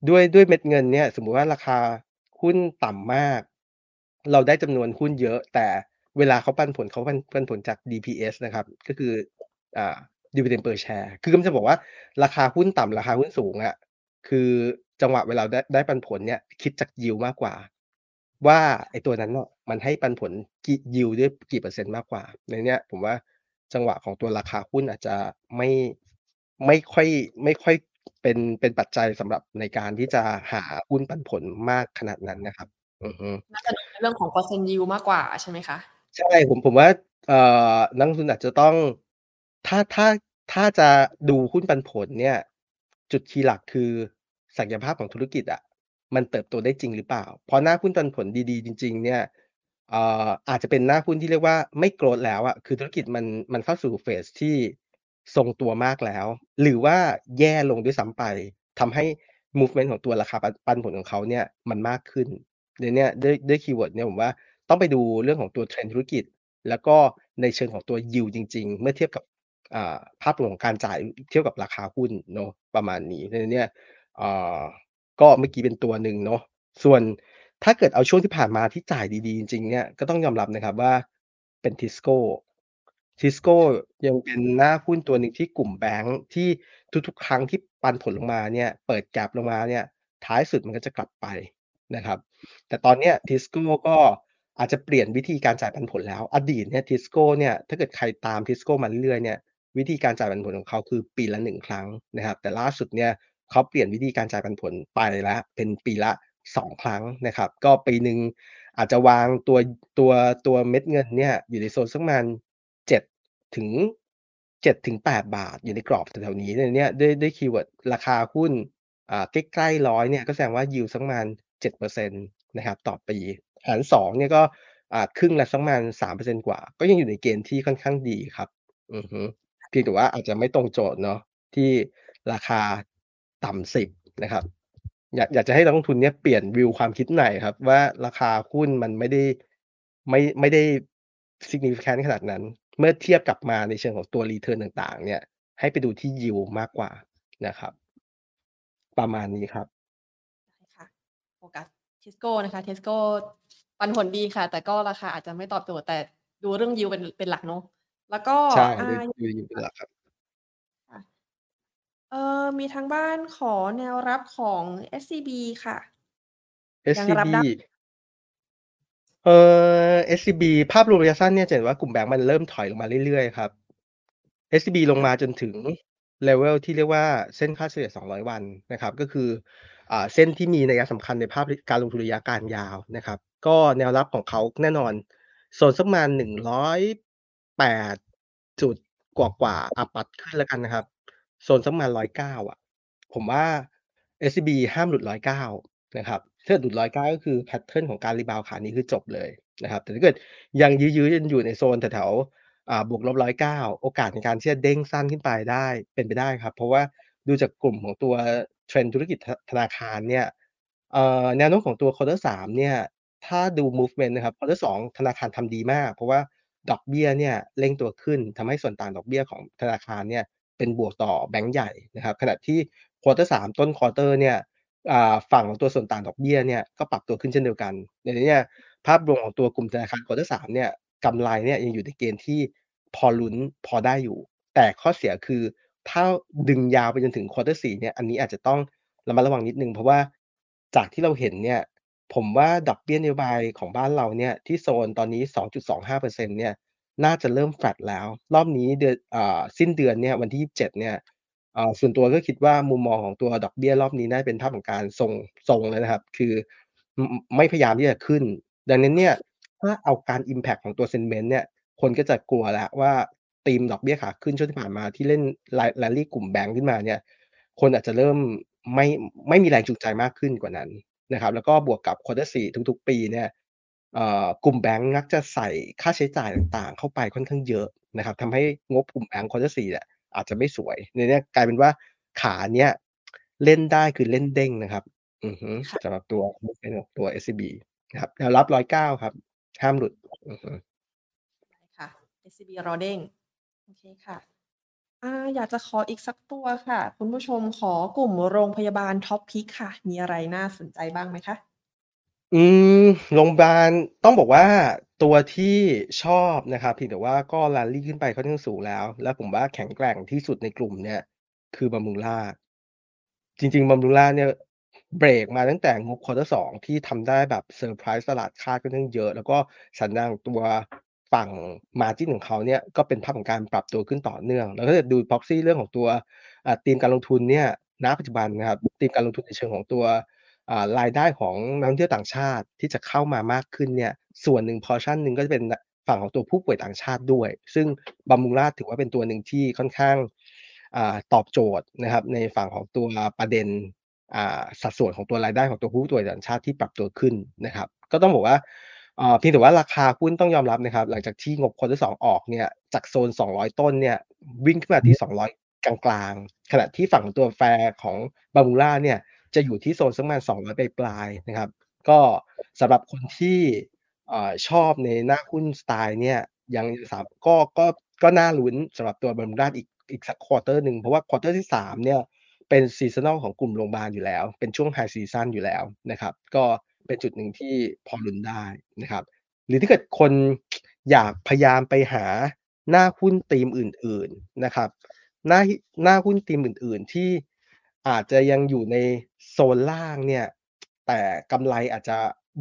ด้วย ด้วยเม็ดเงินเนี่ย สมมุติว่าราคาหุ้นต่ำมาก เราได้จำนวนหุ้นเยอะ แต่เวลาเขาปันผล เขาปัน ปันผลจาก DPS นะครับ ก็คือ อ่า Dividend per share คือกำลังจะบอกว่าราคาหุ้นต่ำราคาหุ้นสูงอะคือจังหวะเวลาได้ได้ปันผลเนี่ยคิดจาก yield มากกว่า ว่าไอ้ตัวนั้นน่ะมันให้ปันผลกี่ yield ด้วยกี่เปอร์เซ็นต์มากกว่าในเนี้ยผมว่าจังหวะของตัวราคาหุ้นอาจจะไม่ไม่ค่อยไม่ค่อยเป็นเป็นปัจจัยสำหรับในการที่จะหาหุ้นปันผลมากขนาดนั้นนะครับอือฮึน่าจะดูในเรื่องของเปอร์เซ็นต์ yield มากกว่าใช่ไหมคะ?ใช่ผมผมว่าเอ่อนักลงทุนอาจจะต้อง ถ้าถ้าถ้าจะดูหุ้นปันผลเนี่ย จุดคีย์หลักคือศักยภาพของธุรกิจอะมันเติบโตได้จริงหรือเปล่า?เพราะหน้าหุ้นปันผลดีๆ จริง ๆ เนี่ยอออาจจะเป็นหน้าหุ้นที่เรียกว่าไม่ growth แล้วอะคือธุรกิจมันมันเข้าสู่ phase ที่ทรงตัวมากแล้ว หรือว่าแย่ลงด้วยซ้ำไปทำให้ movement ของตัวราคาปันปันผลของเขาเนี่ยมันมากขึ้นในเนี้ยด้วยด้วย keyword เนี่ยผมว่าต้องไปดูเรื่องของตัว trend ธุรกิจ แล้วก็ในเชิงของตัว yield จริง ๆ เมื่อเทียบกับ ภาพรวมของการจ่ายเทียบกับราคาหุ้นเนาะประมาณนี้ในเนี้ยก็เมื่อกี้เป็นตัวหนึ่งเนาะส่วนถ้าเกิดเอาช่วงที่ผ่านมาที่จ่ายดีๆ จริงๆเนี่ยก็ต้องยอมรับนะครับว่าเป็น Tisco Tisco ยังเป็นหน้าหุ้นตัวหนึ่งที่กลุ่มแบงก์ที่ทุกๆ ครั้งที่ปันผลลงมาเนี่ยเปิด gap ลงมาเนี่ยท้ายสุดมันก็จะกลับไปนะครับ แต่ตอนเนี้ย Tisco ก็อาจจะเปลี่ยนวิธีการจ่ายปันผลแล้ว อดีตเนี่ย Tisco เนี่ยถ้าเกิดใครตาม Tisco มาเรื่อยๆเนี่ย วิธีการจ่ายปันผลของเขาคือปีละ1ครั้งนะครับ แต่ล่าสุดเนี่ยเขาเปลี่ยนวิธีการจ่ายปันผลไปแล้วเป็นปีละ 2 ครั้งนะครับ ก็ปีหนึ่งอาจจะวางตัวตัวตัวเม็ดเงินเนี่ยอยู่ในโซนสักประมาณ7ถึง7-8บาทอยู่ในกรอบแถวๆนี้ในเนี้ยด้วยด้วย keyword ราคาหุ้นอ่าใกล้ๆ100เนี่ยก็แสดงว่า yield สักประมาณ7%นะครับต่อปีหาร2เนี่ยก็อ่าครึ่งละสักประมาณ3%กว่า ก็ยังอยู่ในเกณฑ์ที่ค่อนข้างดีครับ อือฮึ เพียงแต่ว่าอาจจะไม่ตรงโจทย์เนาะที่ราคาต่ำ10นะครับ อยากอยากจะให้นักลงทุนเนี่ยเปลี่ยนวิวความคิดใหม่ครับ ว่าราคาหุ้นมันไม่ได้ไม่ไม่ได้ significant ขนาดนั้น เมื่อเทียบกลับมาในเชิงของตัวรีเทิร์นต่างๆ เนี่ย ให้ไปดูที่ yield มากกว่านะครับ ประมาณนี้ครับค่ะโฟกัส Tisco นะคะ Tisco ปันผลดีค่ะ แต่ก็ราคาอาจจะไม่ตอบโจทย์แต่ดูเรื่อง yield เป็นเป็นหลักเนาะ แล้วก็ใช่อ่าดูดู yield เป็นหลักครับค่ะเอ่อมีทางบ้านขอแนวรับของ SCB ค่ะ ยังรับ SCB ได้ เอ่อ SCB ภาพรวมระยะสั้นเนี่ยจะเห็นว่ากลุ่มแบงก์มันเริ่มถอยลงมาเรื่อยๆครับ SCB ลงค่มาะจนถึง level ที่เรียกว่าเส้นค่าเฉลี่ย 200 วันนะครับ ก็คืออ่าเส้นที่มีนัยสำคัญในภาพการลงทุนระยะการยาวนะครับ ก็แนวรับของเขาแน่นอนโซนสักประมาณ 108จุดกว่า ๆอะปัดขึ้นแล้วกันนะครับ โซนสักประมาณ 109 อะ ผมว่า SCB ห้ามหลุด 109 นะครับ ถ้าเกิดหลุด 109 ก็คือ pattern ของการ rebound ขานี้คือจบเลยนะครับ แต่ถ้าเกิดยังยื้อ ๆ กันอยู่ในโซนแถว ๆ อ่า บวกลบ 109 โอกาสในการที่จะเด้งสั้นขึ้นไปได้ เป็นไปได้ครับ เพราะว่าดูจากกลุ่มของตัว trend ธุรกิจ ธ ธนาคารเนี่ย เอ่อ แนวโน้มของตัว quarter 3 เนี่ย ถ้าดู movement นะครับ quarter 2 ธนาคารทำดีมาก เพราะว่า ดอกเบี้ยเนี่ยเร่งตัวขึ้นทำให้ส่วนต่างดอกเบี้ยของธนาคารเนี่ยเป็นบวกต่อแบงก์ใหญ่นะครับขณะที่ quarter 3ต้น quarter เนี่ยฝั่งของตัวส่วนต่างดอกเบี้ยเนี่ยก็ปรับตัวขึ้นเช่นเดียวกันดังนั้นเนี่ยภาพรวมของตัวกลุ่มธนาคาร quarter 3เนี่ยกำไรเนี่ยยังอยู่ในเกณฑ์ที่พอลุ้นพอได้อยู่ แต่ข้อเสียคือถ้าดึงยาวไปจนถึงควอเตอร์4เนี่ยอันนี้อาจจะต้องระมัดระวังนิดนึงเพราะว่าจากที่เราเห็นเนี่ย ผมว่าดอกเบี้ยนโยบายของบ้านเราเนี่ยที่โซนตอนนี้ 2.25%เนี่ยน่าจะเริ่ม flat แล้ว รอบนี้เดือนสิ้นเดือนเนี่ยวันที่ 27 เนี่ยส่วนตัวก็คิดว่ามุมมองของตัวดอกเบี้ยรอบนี้น่าจะเป็นภาพของการทรงทรงแล้วนะครับ คือไม่พยายามที่จะขึ้น ดังนั้นเนี่ยถ้าเอาการอิมแพกต์ของตัวเซนเมนต์เนี่ยคนก็จะกลัวแล้วว่าธีมดอกเบี้ยขาขึ้นช่วงที่ผ่านมาที่เล่น Ra Rally กลุ่มแบงก์ขึ้นมาเนี่ยคนอาจจะเริ่มไม่ไม่มีแรงจูงใจมากขึ้นกว่านั้น นะครับแล้วก็บวกกับ Quarter 4ทุก ๆ ปีเนี่ยเอ่อกลุ่มแบงก์มักจะใส่ค่าใช้จ่ายต่างๆ เข้าไปค่อนข้างเยอะนะครับทำให้งบกลุ่มแบงก์ Quarter 4เนี่ยอาจจะไม่สวยในเนี้ยกลายเป็นว่าขาเนี้ยเล่นได้คือเล่นเด้งนะครับอือฮึค่ะสำหรับตัว movement ของตัว SCB นะครับแนวรับ109ครับ ห้ามหลุดอือฮึได้ค่ะ SCB รอเด้ง โอเคค่ะ อา อยากจะขออีกสักตัวค่ะ คุณผู้ชมขอกลุ่มโรงพยาบาล Top-Pick ค่ะ มีอะไรน่าสนใจบ้างไหมคะ?อืม โรงพยาบาล ต้องบอกว่าตัวที่ชอบนะครับ เพียงแต่ว่าก็ rally ขึ้นไปค่อนข้างสูงแล้ว แล้วผมว่าแข็งแกร่งที่สุดในกลุ่มเนี่ย คือ Bumrungrad จริงๆ Bumrungrad เนี่ย เบรกมาตั้งแต่งบ Quarter 2ที่ทำได้แบบเซอร์ไพรส์ตลาดคาดค่อนข้างเยอะ แล้วก็สัญญาณของตัว ฝั่ง margin ของเขาเนี่ยก็เป็นภาพของการปรับตัวขึ้นต่อเนื่อง แล้วถ้าเกิดดู proxy เรื่องของตัวธีมการลงทุนเนี่ยณปัจจุบันนะครับธีมการลงทุนในเชิงของตัวรายได้ของนักท่องเที่ยวต่างชาติที่จะเข้ามามากขึ้นเนี่ยส่วนหนึ่งพอชั่นหนึ่งก็จะเป็นฝั่งของตัวผู้ป่วยต่างชาติด้วย ซึ่ง Bumrungrad ถือว่าเป็นตัวหนึ่งที่ค่อนข้างอตอบโจทย์นะครับในฝั่งของตัวประเด็นสัดส่วนของตัวรายได้ของตัวผู้ป่วยต่างชาติที่ปรับตัวขึ้นนะครับ ก็ต้องบอกว่า อ่าเพียงแต่ว่าราคาหุ้นต้องยอมรับนะครับ หลังจากที่งบ Quarter 2ออกเนี่ยจากโซน 200 ต้นเนี่ยวิ่งขึ้นมาที่ 200 กลางๆ ขณะที่ฝั่งของตัว FAIR ของ Bumrungrad เนี่ยจะอยู่ที่โซนสักประมาณ200ปลายๆนะครับ ก็สำหรับคนที่อ่าชอบในหน้าหุ้นสไตล์เนี่ยยังสามก็ก็ก็น่าลุ้นสำหรับตัว Bumrungrad อีกอีกสัก Quarter หนึ่งเพราะว่า Quarter ที่3เนี่ยเป็น seasonal ของกลุ่มโรงพยาบาลอยู่แล้ว เป็นช่วง High ซีซันอยู่แล้วนะครับ ก็ เป็นจุดหนึ่งที่พอลุ้นได้นะครับ หรือถ้าเกิดคนอยากพยายามไปหาหน้าหุ้นธีมอื่น ๆนะครับ หน้าหน้าหุ้นธีมอื่น ๆ ที่อาจจะยังอยู่ในโซนล่างเนี่ย แต่กำไรอาจจะ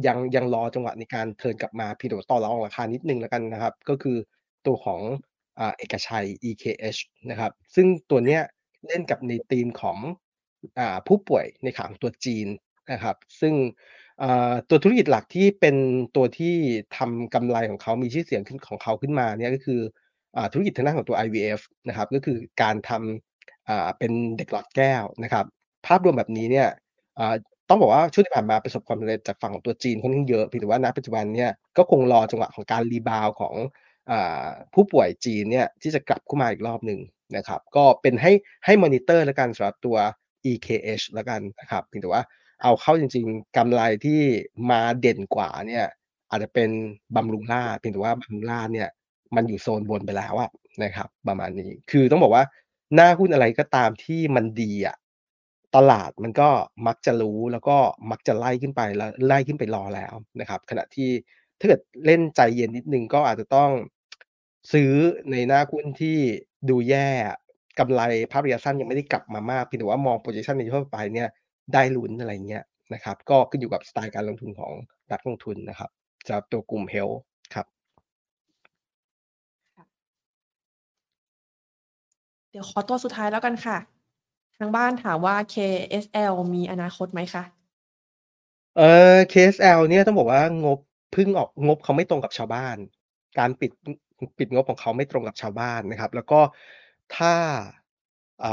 ยังยังรอจังหวะในการเทิร์นกลับมาพียงแต่ว่าต่อรองราคานิดนึงแล้วกันนะครับ ก็คือตัวของอเอกชัย EKH นะครับ ซึ่งตัวเนี้ยเล่นกับในธีมของอผู้ป่วยในขาของตัวจีนนะครับ ซึ่ง ตัวธุรกิจหลักที่เป็นตัวที่ทำกำไรของเขามีชื่อเสียงขึ้นของเขาขึ้นมาเนี่ยก็คืออธุรกิจทางด้านของตัว IVF นะครับ ก็คือการทำอ่าเป็นเด็กหลอดแก้วนะครับ ภาพรวมแบบนี้เนี่ยต้องบอกว่าช่วงที่ผ่านมาประสบความสำเร็จจากฝั่งของตัวจีนค่อนข้างเยอะเพียงแต่ว่าณปัจจุบันเนี่ยก็คงรอจังหวะของการ rebound ของอผู้ป่วยจีนเนี่ยที่จะกลับเข้ามาอีกรอบหนึ่งนะครับ ก็เป็นให้ให้มอนิเตอร์แล้วกันสำหรับตัว EKH แล้วกันนะครับเพียงแต่ว่า เอาเข้าจริง ๆกำไรที่มาเด่นกว่าเนี่ยอาจจะเป็น Bumrungrad เพียงแต่ว่า Bumrungrad เนี่ยมันอยู่โซนบนไปแล้วอะนะครับ ประมาณนี้คือต้องบอกว่าหน้าหุ้นอะไรก็ตามที่มันดีอะตลาดมันก็มักจะรู้แล้วก็มักจะไล่ขึ้นไปแล้วไล่ขึ้นไปรอแล้วนะครับ ขณะที่ถ้าเกิดเล่นใจเย็นนิดนึงก็อาจจะต้องซื้อในหน้าหุ้นที่ดูแย่กำไรภาพระยะสั้นยังไม่ได้กลับมามากเพียงแต่ว่ามองโพอซิชันในทั่วไปเนี่ย ได้ลุ้นอะไรอย่างเงี้ยนะครับ ก็ขึ้นอยู่กับสไตล์การลงทุนของนักลงทุนนะครับสำหรับตัวกลุ่ม Health ครับค่ะเดี๋ยวขอตัวสุดท้ายแล้วกันค่ะ ทางบ้านถามว่า KSL มีอนาคตไหมคะ?เอ่อ KSL เนี่ยต้องบอกว่างบเพิ่งออกงบเขาไม่ตรงกับชาวบ้าน การปิดอปิดงบของเขาไม่ตรงกับชาวบ้านนะครับ แล้วก็ถ้าอ่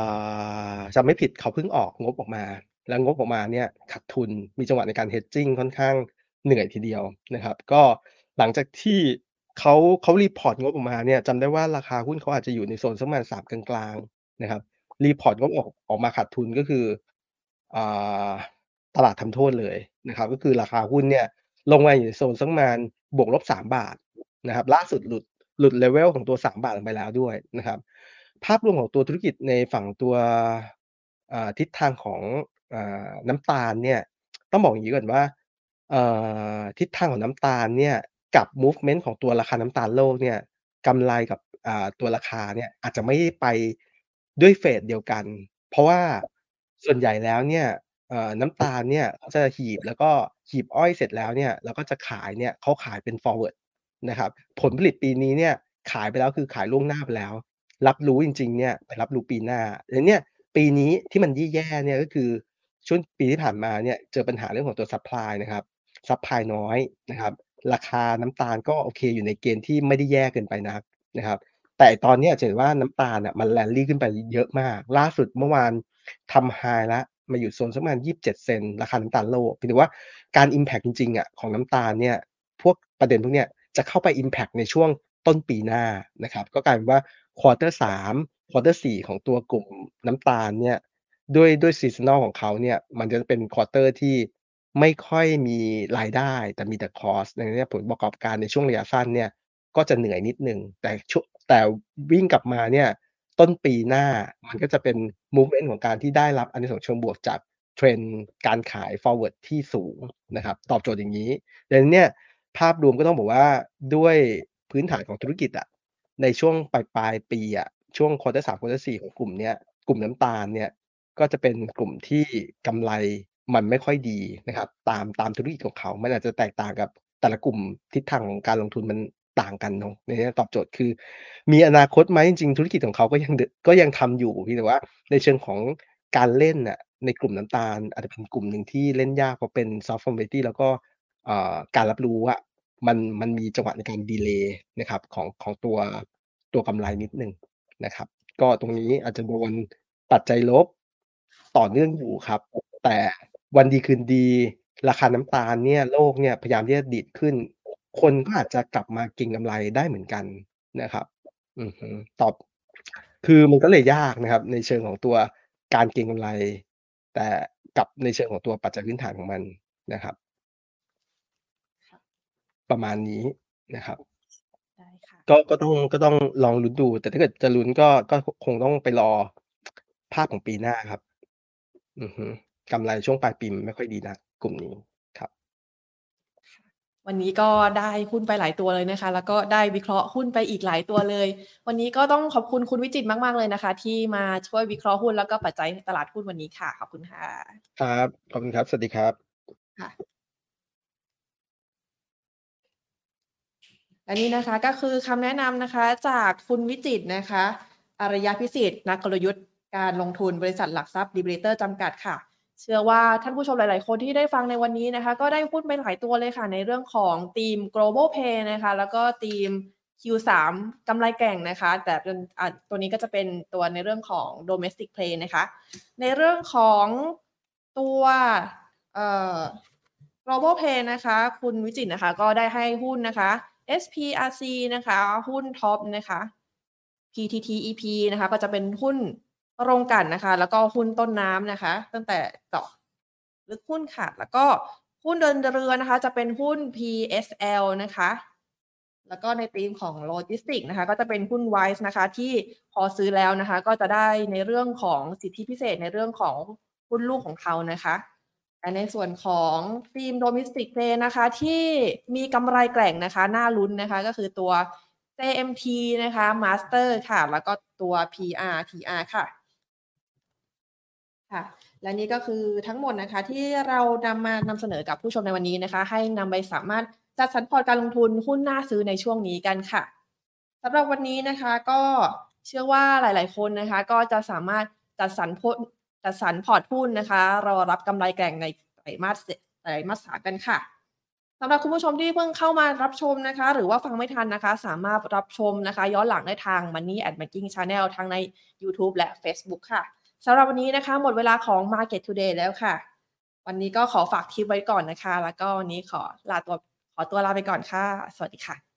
าจำไม่ผิดเขาเพิ่งออกงบออกมา แล้วงบออกมาเนี่ยขาดทุนมีจังหวะในการ hedging ค่อนข้างเหนื่อยทีเดียวนะครับ ก็หลังจากที่เขาเขา report งบออกมาเนี่ยจำได้ว่าราคาหุ้นเขาอาจจะอยู่ในโซนสักประมาณ3กลางๆนะครับ report งบออกออกมาขาดทุนก็คืออ่าตลาดทำโทษเลยนะครับ ก็คือราคาหุ้นเนี่ยลงมาอยู่ในโซนสักประมาณบวกลบ3บาทนะครับ ล่าสุดหลุดหลุด level ของตัว 3 บาทลงไปแล้วด้วยนะครับ ภาพรวมของตัวธุรกิจในฝั่งตัว ทิศทางของอน้ำตาลเนี่ยต้องบอกอย่างงี้ก่อนว่าทิศทางของน้ำตาลเนี่ยกับ movement ของตัวราคาน้ำตาลโลกเนี่ยกำไรกับตัวราคาเนี่ยอาจจะไม่ไปด้วย phase เดียวกัน เพราะว่าส่วนใหญ่แล้วเนี่ยน้ำตาลเนี่ยเขาจะหีบแล้วก็หีบอ้อยเสร็จแล้วเนี่ยแล้วก็จะขายเนี่ยเขาขายเป็น forwardนะครับผลผลิตปีนี้เนี่ยขายไปแล้วคือขายล่วงหน้าไปแล้ว รับรู้จริงๆเนี่ยไปรับรู้ปีหน้าแล้วเนี่ย ปีนี้ที่มันแย่ๆเนี่ยก็คือช่วงปีที่ผ่านมาเนี่ยเจอปัญหาเรื่องของตัวซัปพลายนะครับซัปพลายน้อยนะครับ ราคาน้ำตาลก็โอเคอยู่ในเกณฑ์ที่ไม่ได้แย่เกินไปนักนะครับ แต่ตอนนี้จะเห็นว่าน้ำตาลน่ะมัน rally ขึ้นไปเยอะมาก ล่าสุดเมื่อวานทำ High แล้วมาอยู่โซนสักประมาณ27เซนราคาน้ำตาลโลกเพียงแต่ว่าการ impact จริงๆอะของน้ำตาลเนี่ยพวกประเด็นพวกเนี้ยจะเข้าไป impact ในช่วงต้นปีหน้านะครับ ก็กลายเป็นว่า quarter 3 quarter 4ของตัวกลุ่มน้ำตาลเนี่ยด้วยด้วย seasonal ของเขาเนี่ยมันจะเป็น quarter ที่ไม่ค่อยมีรายได้ แต่มีแต่ cost ดังนั้นเนี่ยผลประกอบการในช่วงระยะสั้นเนี่ยก็จะเหนื่อยนิดหนึ่งแต่ช่วแต่วิ่งกลับมาเนี่ยต้นปีหน้ามันก็จะเป็น movement ของการที่ได้รับอานิสงส์เชิงบวกจาก trend การขาย forward ที่สูงนะครับ ตอบโจทย์อย่างนี้ดังนั้นเนี่ยภาพรวมก็ต้องบอกว่าด้วยพื้นฐานของธุรกิจอะในช่วงปลายปลายปีอะ ช่วง quarter 3 quarter 4ของกลุ่มเนี้ยกลุ่มน้ำตาลเนี่ยก็จะเป็นกลุ่มที่กำไรมันไม่ค่อยดีนะครับ ตามตามธุรกิจของเขา มันอาจจะแตกต่างกับแต่ละกลุ่มทิศทางของการลงทุนมันต่างกันเนาะในนี้ตอบโจทย์คือ มีอนาคตไหมจริงๆธุรกิจของเขาก็ยังก็ยังทำอยู่เพียงแต่ว่า ในเชิงของการเล่นน่ะในกลุ่มน้ำตาล อาจจะเป็นกลุ่มหนึ่งที่เล่นยากเพราะเป็น soft commodity แล้วก็การรับรู้อะมันมันมีจังหวะในการดีเลย์นะครับของของตัวตัวกำไรนิดนึง นะครับ ก็ตรงนี้อาจจะโดนปัจจัยลบต่อเนื่องอยู่ครับ แต่วันดีคืนดี ราคาน้ำตาลเนี่ยโลกเนี่ยพยายามที่จะดีดขึ้น คนก็อาจจะกลับมาก็งกำไรได้เหมือนกันนะครับอือฮึตอบ คือมันก็เลยยากนะครับ ในเชิงของตัวการเก็งกำไร แต่กับในเชิงของตัวปัจจัยพื้นฐานของมันนะครับ ประมาณนี้นะครับ ก็ก็ต้องก็ต้องลองลุ้นดู แต่ถ้าเกิดจะลุ้นก็ก็คงต้องไปรอภาพของปีหน้าครับ อือฮึกำไรช่วงปลายปีมันไม่ค่อยดีนักกลุ่มนี้ครับ วันนี้ก็ได้หุ้นไปหลายตัวเลยนะคะ แล้วก็ได้วิเคราะห์หุ้นไปอีกหลายตัวเลย วันนี้ก็ต้องขอบคุณคุณวิจิตรมาก ๆเลยนะคะ ที่มาช่วยวิเคราะห์หุ้นแล้วก็ปัจจัยตลาดหุ้นวันนี้ค่ะขอบคุณค่ะครับขอบคุณครับ สวัสดีครับค่ะ และนี่นะคะก็คือคำแนะนำนะคะจากคุณวิจิตนะคะอารยาพิสิทธิ์นักกลยุทธ์การลงทุนบริษัทหลักทรัพย์ดีเบเตอร์จำกัดค่ะ เชื่อว่าท่านผู้ชมหลาย ๆ คนที่ได้ฟังในวันนี้นะคะ ก็ได้พูดไปหลายตัวเลยค่ะ ในเรื่องของทีม global pay นะคะ แล้วก็ทีม Q3 กำไรแก่งนะคะ แต่ตัวนี้ก็จะเป็นตัวในเรื่องของ domestic play นะคะ ในเรื่องของตัวเอ่อ global pay นะคะ คุณวิจิตนะคะ ก็ได้ให้หุ้นนะคะ SPRC นะคะ หุ้นท็อปนะคะ PTTEP นะคะ ก็จะเป็นหุ้นโรงกลั่นนะคะ แล้วก็หุ้นต้นน้ำนะคะ ตั้งแต่เจาะลึกหุ้นค่ะแล้วก็หุ้นเดินเรือนะคะ จะเป็นหุ้น PSL นะคะ แล้วก็ในธีมของโลจิสติกนะคะ ก็จะเป็นหุ้น Wise นะคะ ที่พอซื้อแล้วนะคะ ก็จะได้ในเรื่องของสิทธิพิเศษในเรื่องของหุ้นลูกของเขานะคะ ในส่วนของทีม Domestic Play นะคะ ที่มีกำไรแกร่งนะคะ น่าลุ้นนะคะ ก็คือตัว JMT นะคะ Master ค่ะ แล้วก็ตัว PRTR ค่ะค่ะ และนี่ก็คือทั้งหมดนะคะ ที่เรานำมานำเสนอกับผู้ชมในวันนี้นะคะ ให้นำไปสามารถจัดสรรพอร์ตการลงทุนหุ้นน่าซื้อในช่วงนี้กันค่ะสำหรับวันนี้นะคะก็เชื่อว่าหลาย ๆ คนนะคะ ก็จะสามารถจัดสรรพอร์ต จัดสรรพอร์ตหุ้นนะคะ รอรับกำไรแกร่งในไตรมาสไตรมาสสามกันค่ะสำหรับคุณผู้ชมที่เพิ่งเข้ามารับชมนะคะ หรือว่าฟังไม่ทันนะคะ สามารถรับชมนะคะ ย้อนหลังได้ทาง Money and Banking Channel ทั้งใน YouTube และ Facebook ค่ะสำหรับวันนี้นะคะ หมดเวลาของ Market Today แล้วค่ะ วันนี้ก็ขอฝากทิปไว้ก่อนนะคะ แล้วก็วันนี้ขอลาตัวขอตัวลาไปก่อนค่ะ สวัสดีค่ะ